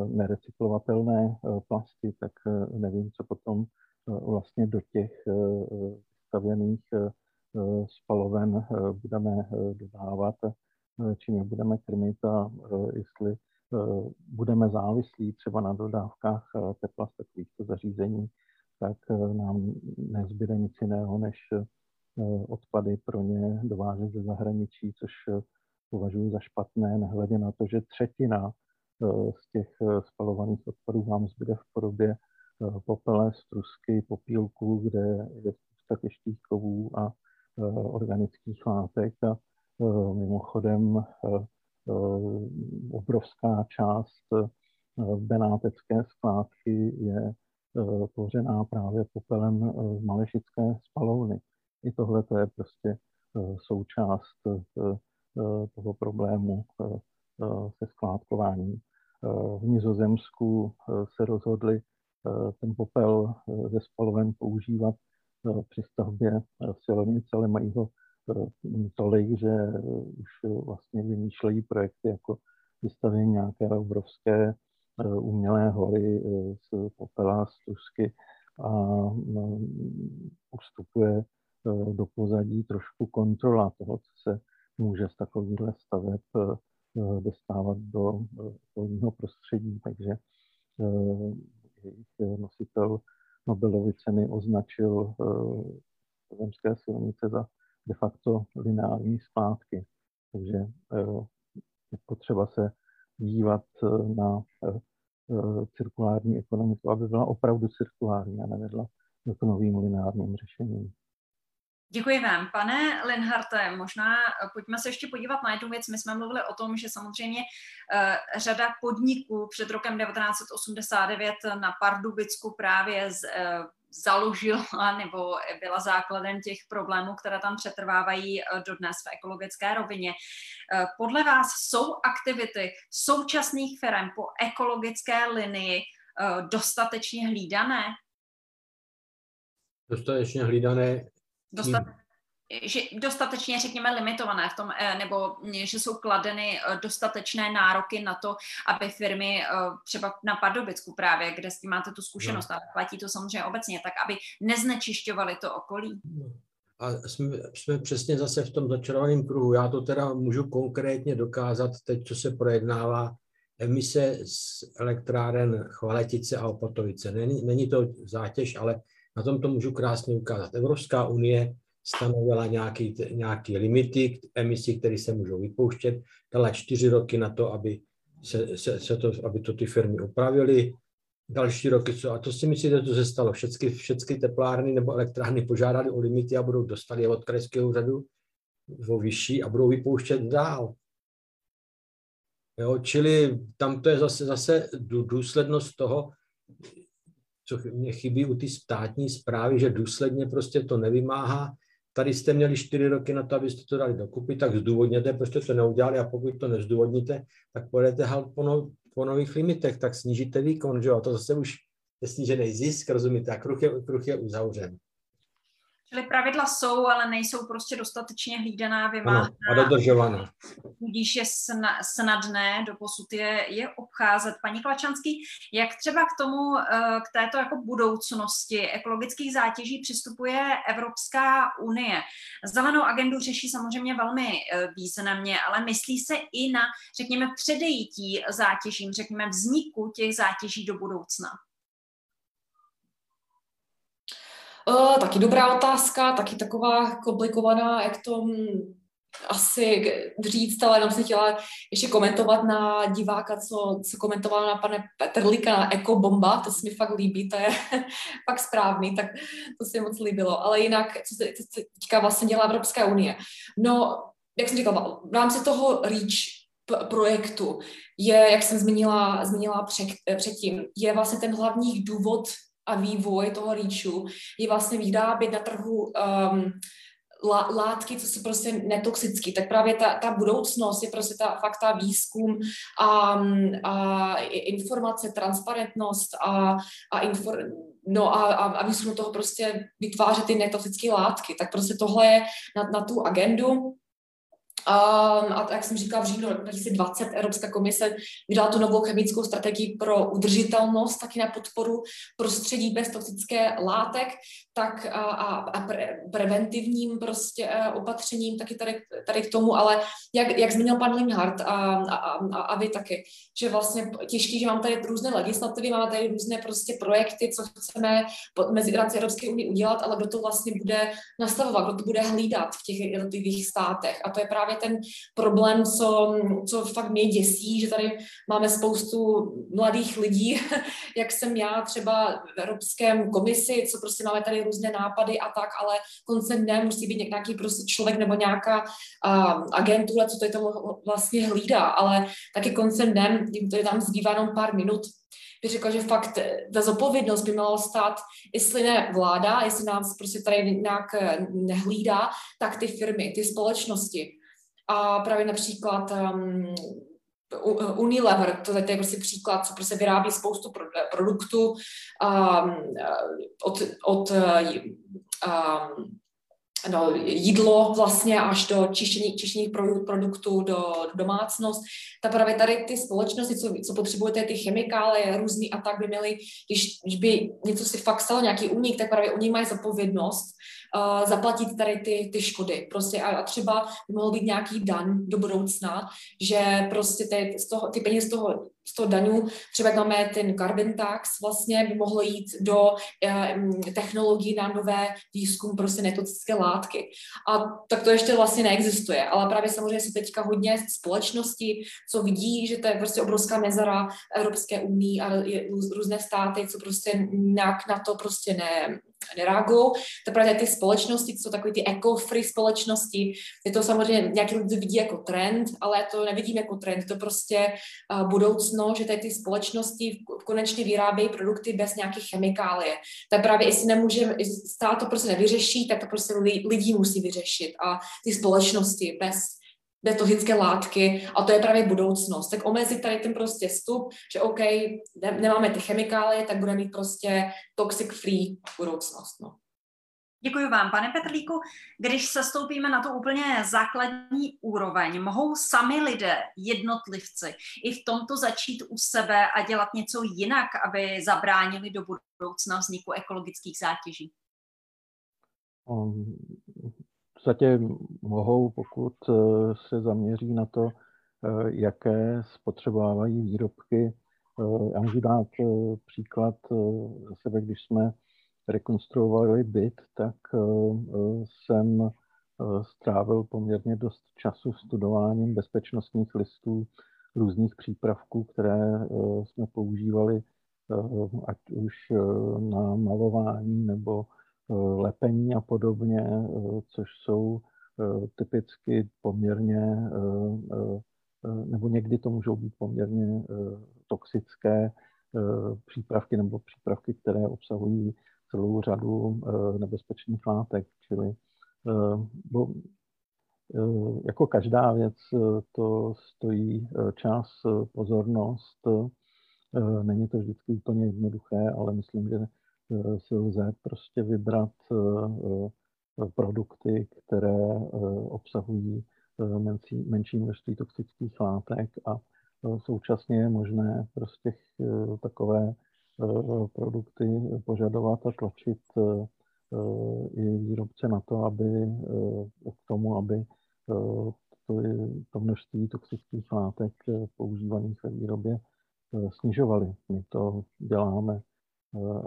nerecyklovatelné plasty, tak nevím, co potom vlastně do těch stavěných spaloven budeme dodávat, čím je budeme krmit a jestli Eh, budeme závislí třeba na dodávkách eh, tepla z takovýchto zařízení, tak eh, nám nezbyde nic jiného, než odpady pro ně dovážet ze zahraničí, což považuji za špatné, nehledě na to, že třetina z těch spalovaných odpadů vám zbyde v podobě popele, strusky, popílků, kde je spousta těžkých kovů a organických látek. A mimochodem Eh, obrovská část eh, benátecké skládky je eh, tvořená právě popelem z malešické spalovny. I tohle to je prostě součást toho problému se skládkováním. V Nizozemsku se rozhodli ten popel ze spaloven používat při stavbě silnice, ale mají ho tolik, že už vlastně vymýšlejí projekty jako vystavení nějaké obrovské eh, umělé hory eh, z popela, z trusky a no, ustupuje eh, do pozadí trošku kontrola toho, co se může z takovýchhle staveb dostávat do okolního prostředí. Takže jejich nositel Nobelovy ceny označil zemské silnice za de facto lineární splátky. Takže je potřeba se dívat na cirkulární ekonomiku, aby byla opravdu cirkulární a nevedla k novým lineárním řešením. Děkuji vám. Pane Linharte, možná pojďme se ještě podívat na jednu věc. My jsme mluvili o tom, že samozřejmě uh, řada podniků před rokem 1989 na Pardubicku právě z, uh, založila nebo byla základem těch problémů, které tam přetrvávají dodnes v ekologické rovině. Podle vás jsou aktivity současných firm po ekologické linii dostatečně hlídané? Dostatečně hlídané Dostat, že dostatečně, řekněme, limitované v tom, eh, nebo že jsou kladeny eh, dostatečné nároky na to, aby firmy eh, třeba na Pardubicku právě, kde s tím máte tu zkušenost, no. ale platí to samozřejmě obecně, tak aby neznečišťovali to okolí. No. A jsme, jsme přesně zase v tom začarovaném kruhu. Já to teda můžu konkrétně dokázat teď, co se projednává emise z elektráren Chvaletice a Opatovice. Není, není to zátěž, ale na tom to můžu krásně ukázat. Evropská unie stanovila nějaký, nějaký limity emisí, které se můžou vypouštět, dala čtyři roky na to, aby, se, se, se to, aby to ty firmy opravily. Další roky, co, a to si myslíte, že to se stalo. Všechny, všechny teplárny nebo elektrárny požádali o limity a budou dostali je od krajského úřadu o vyšší a budou vypouštět dál. Jo, čili tam to je zase, zase důslednost toho, co mě chybí u té státní zprávy, že důsledně prostě to nevymáhá. Tady jste měli čtyři roky na to, abyste to dali dokupy, tak zdůvodněte, proč jste to neudělali a pokud to nezdůvodníte, tak pojedete halt po, no, po nových limitech, tak snížíte výkon, že jo? A to zase už je snížený zisk, rozumíte, a kruh je, kruh je uzavřen. Čili pravidla jsou, ale nejsou prostě dostatečně hlídaná, vymáhaná. a dodržovaná. Tudíž je snadné doposud je, je obcházet. Paní Klačanský, jak třeba k tomu, eh, k této jako budoucnosti ekologických zátěží přistupuje Evropská unie? Zelenou agendu řeší samozřejmě velmi eh, významně, ale myslí se i na, řekněme, předejítí zátěžím, řekněme, vzniku těch zátěží do budoucna. Uh, taky dobrá otázka, taky taková komplikovaná, jak to hm, asi říct, ale jenom jsem chtěla ještě komentovat na diváka, co, co komentoval na pane Petrlíka na Ekobomba, to se mi fakt líbí, to je fakt správný, tak to se mi moc líbilo. Ale jinak, co se, co se teďka vlastně dělá Evropská unie. No, jak jsem říkala, v rámci toho REACH projektu je, jak jsem zmínila, zmínila před, předtím, je vlastně ten hlavní důvod a vývoj toho rýču je vlastně vyrábět na trhu um, látky, co jsou prostě netoxické, tak právě ta, ta budoucnost je prostě ta fakt ta výzkum a, a informace, transparentnost a, a infor, no a, a, a výzkum toho prostě vytvářet ty netoxické látky. Tak prostě tohle je na, na tu agendu a jak jsem říkala, v říjnu 2020 Evropská komise vydala tu novou chemickou strategii pro udržitelnost, taky na podporu prostředí bez toxické látek, tak a, a, pre, preventivním prostě uh, opatřením, taky tady, tady k tomu, ale jak, jak zmínil pan Linhardt a, a, a, a vy taky, že vlastně těžký, že mám tady různé legislativy, máme tady různé prostě projekty, co chceme mezi rámci Evropské unie udělat, ale kdo to vlastně bude nastavovat, kdo to bude hlídat v těch jednotlivých státech. A to je právě ten problém, co, co fakt mě děsí, že tady máme spoustu mladých lidí, jak jsem já třeba v Evropském komisi, co prostě máme tady různé nápady a tak, ale koncem dne musí být nějaký prostě člověk nebo nějaká uh, agentura, co tady to vlastně hlídá, ale taky koncem dne, to je tam zbývá jenom pár minut, bych řekla, že fakt ta zodpovědnost by měla stát, jestli ne vláda, jestli nás prostě tady nějak nehlídá, tak ty firmy, ty společnosti. A právě například um, Unilever, to je prostě příklad, co prostě vyrábí spoustu produktů um, od, od um, no, jídlo vlastně až do čištění, čištění produktů, do, do domácnost. Ta právě tady ty společnosti, co, co potřebujete, ty chemikálie různý a tak by měly, když, když by něco si fakt stalo, nějaký únik, tak právě oni mají zodpovědnost zaplatit tady ty, ty škody. Prostě a, a třeba by mohl být nějaký dan do budoucna, že prostě ty, z toho, ty peníze z toho z toho daňů, třeba jak máme ten carbon tax, vlastně by mohlo jít do eh, technologií na nové výzkum prostě netoxické látky. A tak to ještě vlastně neexistuje, ale právě samozřejmě jsou teďka hodně společnosti, co vidí, že to je prostě obrovská mezera Evropské unii a různé státy, co prostě nějak na to prostě ne, nereagují. Teprve ty společnosti, co jsou takové ty eco-free společnosti, je to samozřejmě nějaký lidi vidí jako trend, ale to nevidím jako trend, to prostě uh, budoucno, že tady ty společnosti konečně vyrábějí produkty bez nějakých chemikálie. Tak právě jestli nemůže, stát to prostě nevyřeší, tak to prostě lidi musí vyřešit a ty společnosti bez detoxické látky a to je právě budoucnost. Tak omezit tady ten prostě vstup, že OK, ne, nemáme ty chemikálie, tak budeme mít prostě toxic free budoucnost. No. Děkuji vám, pane Petrlíku. Když se stoupíme na tu úplně základní úroveň, mohou sami lidé, jednotlivci, i v tomto začít u sebe a dělat něco jinak, aby zabránili do budoucna vzniku ekologických zátěží? Um, podstatě mohou, pokud eh, se zaměří na to, eh, jaké spotřebovávají výrobky. Eh, já můžu dát příklad sebe, když jsme rekonstruovali byt, tak jsem strávil poměrně dost času studováním bezpečnostních listů různých přípravků, které jsme používali ať už na malování nebo lepení a podobně, eh, což jsou eh, typicky poměrně, nebo někdy to můžou být poměrně toxické přípravky nebo přípravky, které obsahují celou řadu nebezpečných látek. Čili bo, jako každá věc to stojí čas, pozornost. Není to vždycky úplně jednoduché, ale myslím, že Eh, si lze prostě vybrat eh, eh, produkty, které obsahují menší, menší množství toxických látek a současně je možné prostě takové produkty požadovat a tlačit i výrobce na to, aby k tomu, aby to, to množství toxických látek používaných ve výrobě snižovali. My to děláme Eh,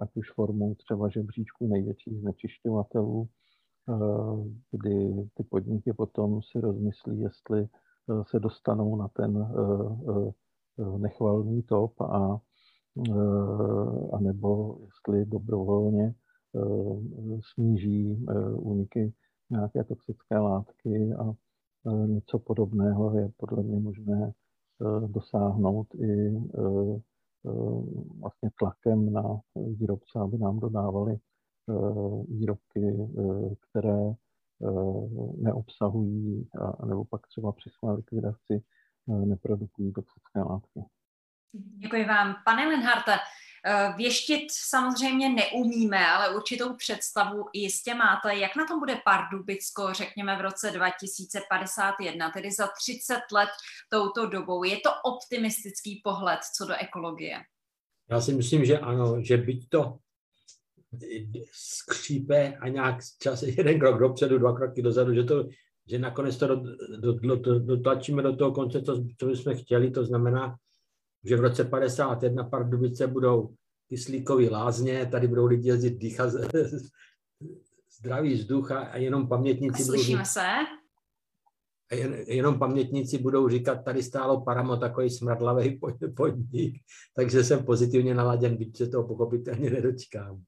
ať už formou třeba žebříčku největších znečišťovatelů, eh, kdy ty podniky potom si rozmyslí, jestli eh, se dostanou na ten nechvalný top a, a nebo jestli dobrovolně sníží úniky nějaké toxické látky a něco podobného je podle mě možné dosáhnout i Eh, vlastně tlakem na výrobce, aby nám dodávali eh, výrobky, eh, které neobsahují, nebo pak třeba při své likvidaci neprodukují toxické látky. Děkuji vám. Pane Lenharte, věštit samozřejmě neumíme, ale určitou představu jistě máte. Jak na tom bude Pardubicko, řekněme v roce 2051, tedy za 30 let touto dobou? Je to optimistický pohled co do ekologie? Já si myslím, že ano, že byť to skřípe a nějak čas jeden krok dopředu, dva kroky dozadu, že, to, že nakonec to dotlačíme do toho konce, co, co bychom chtěli, to znamená, že v roce 51 Pardubice budou kyslíkový lázně, tady budou lidi jezdit dýchat zdravý vzduch a jenom pamětníci... A slyšíme budou, se? Jen, jenom pamětníci budou říkat, tady stálo Paramo takový smradlavý podnik, takže jsem pozitivně naladěn, byť se toho pochopitelně nedočkám.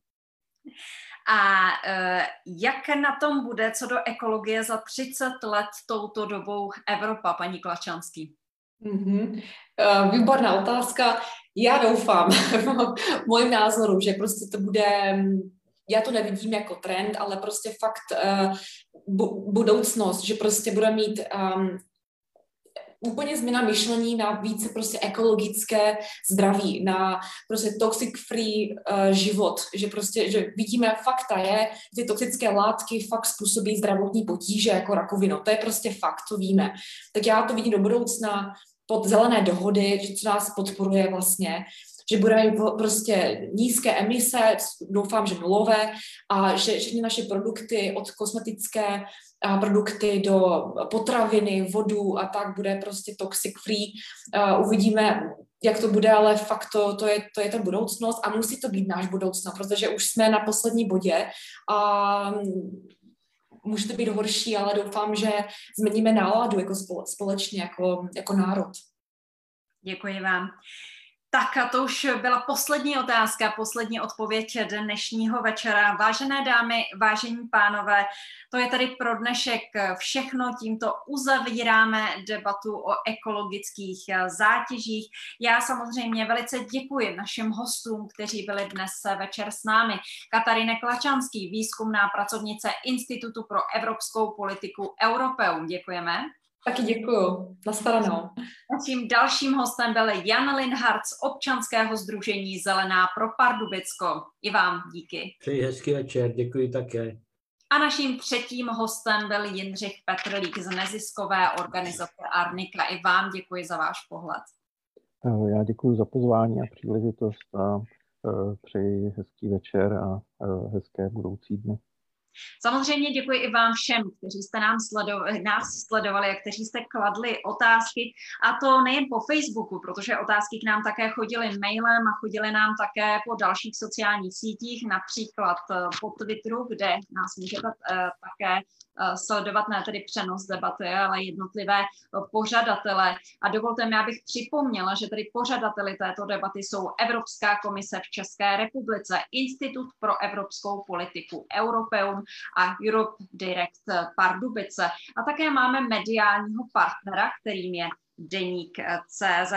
A uh, jak na tom bude co do ekologie za 30 let touto dobou Evropa, paní Klačanský? Mm-hmm. Výborná otázka. Já doufám, v mojím názoru, že prostě to bude, já to nevidím jako trend, ale prostě fakt uh, bu- budoucnost, že prostě bude mít um, úplně změna myšlení na více prostě ekologické zdraví, na prostě toxic free uh, život, že prostě, že vidíme, fakta je, ty toxické látky fakt způsobí zdravotní potíže jako rakovinu, to je prostě fakt, to víme. Tak já to vidím do budoucna, pod zelené dohody, že co nás podporuje vlastně, že budeme mít prostě nízké emise, doufám, že nulové, a že všechny naše produkty od kosmetické produkty do potraviny, vodu a tak bude prostě toxic free. Uvidíme, jak to bude, ale fakt to, to, je, to je ta budoucnost a musí to být náš budoucnost, protože už jsme na poslední bodě a může to být horší, ale doufám, že změníme náladu jako společně, jako, jako národ. Děkuji vám. Tak a to už byla poslední otázka, poslední odpověď dnešního večera. Vážené dámy, vážení pánové, to je tady pro dnešek všechno. Tímto uzavíráme debatu o ekologických zátěžích. Já samozřejmě velice děkuji našim hostům, kteří byli dnes večer s námi. Katarine Klačanský, výzkumná pracovnice Institutu pro evropskou politiku Europeum. Děkujeme. Taky děkuju. Nashledanou. Naším dalším hostem byl Jan Linhardt z občanského združení Zelená pro Pardubicko. I vám díky. Přeji hezký večer, děkuji také. A naším třetím hostem byl Jindřich Petrlík z neziskové organizace Arnika. I vám děkuji za váš pohled. Eh, já děkuji za pozvání a příležitost a eh, přeji hezký večer a eh, hezké budoucí dny. Samozřejmě děkuji i vám všem, kteří jste nám sledo- nás sledovali a kteří jste kladli otázky. A to nejen po Facebooku, protože otázky k nám také chodily mailem a chodily nám také po dalších sociálních sítích, například eh, po Twitteru, kde nás můžete eh, také Eh, sledovat ne tedy přenos debaty, ale jednotlivé pořadatele. A dovolte mi, abych připomněla, že tedy pořadateli této debaty jsou Evropská komise v České republice, Institut pro evropskou politiku Europeum a Europe Direct Pardubice. A také máme mediálního partnera, kterým je deník CZ.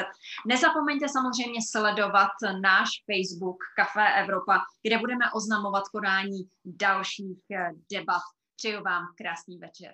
Nezapomeňte samozřejmě sledovat náš Facebook Café Evropa, kde budeme oznamovat konání dalších eh, debat. Přeju vám krásný večer.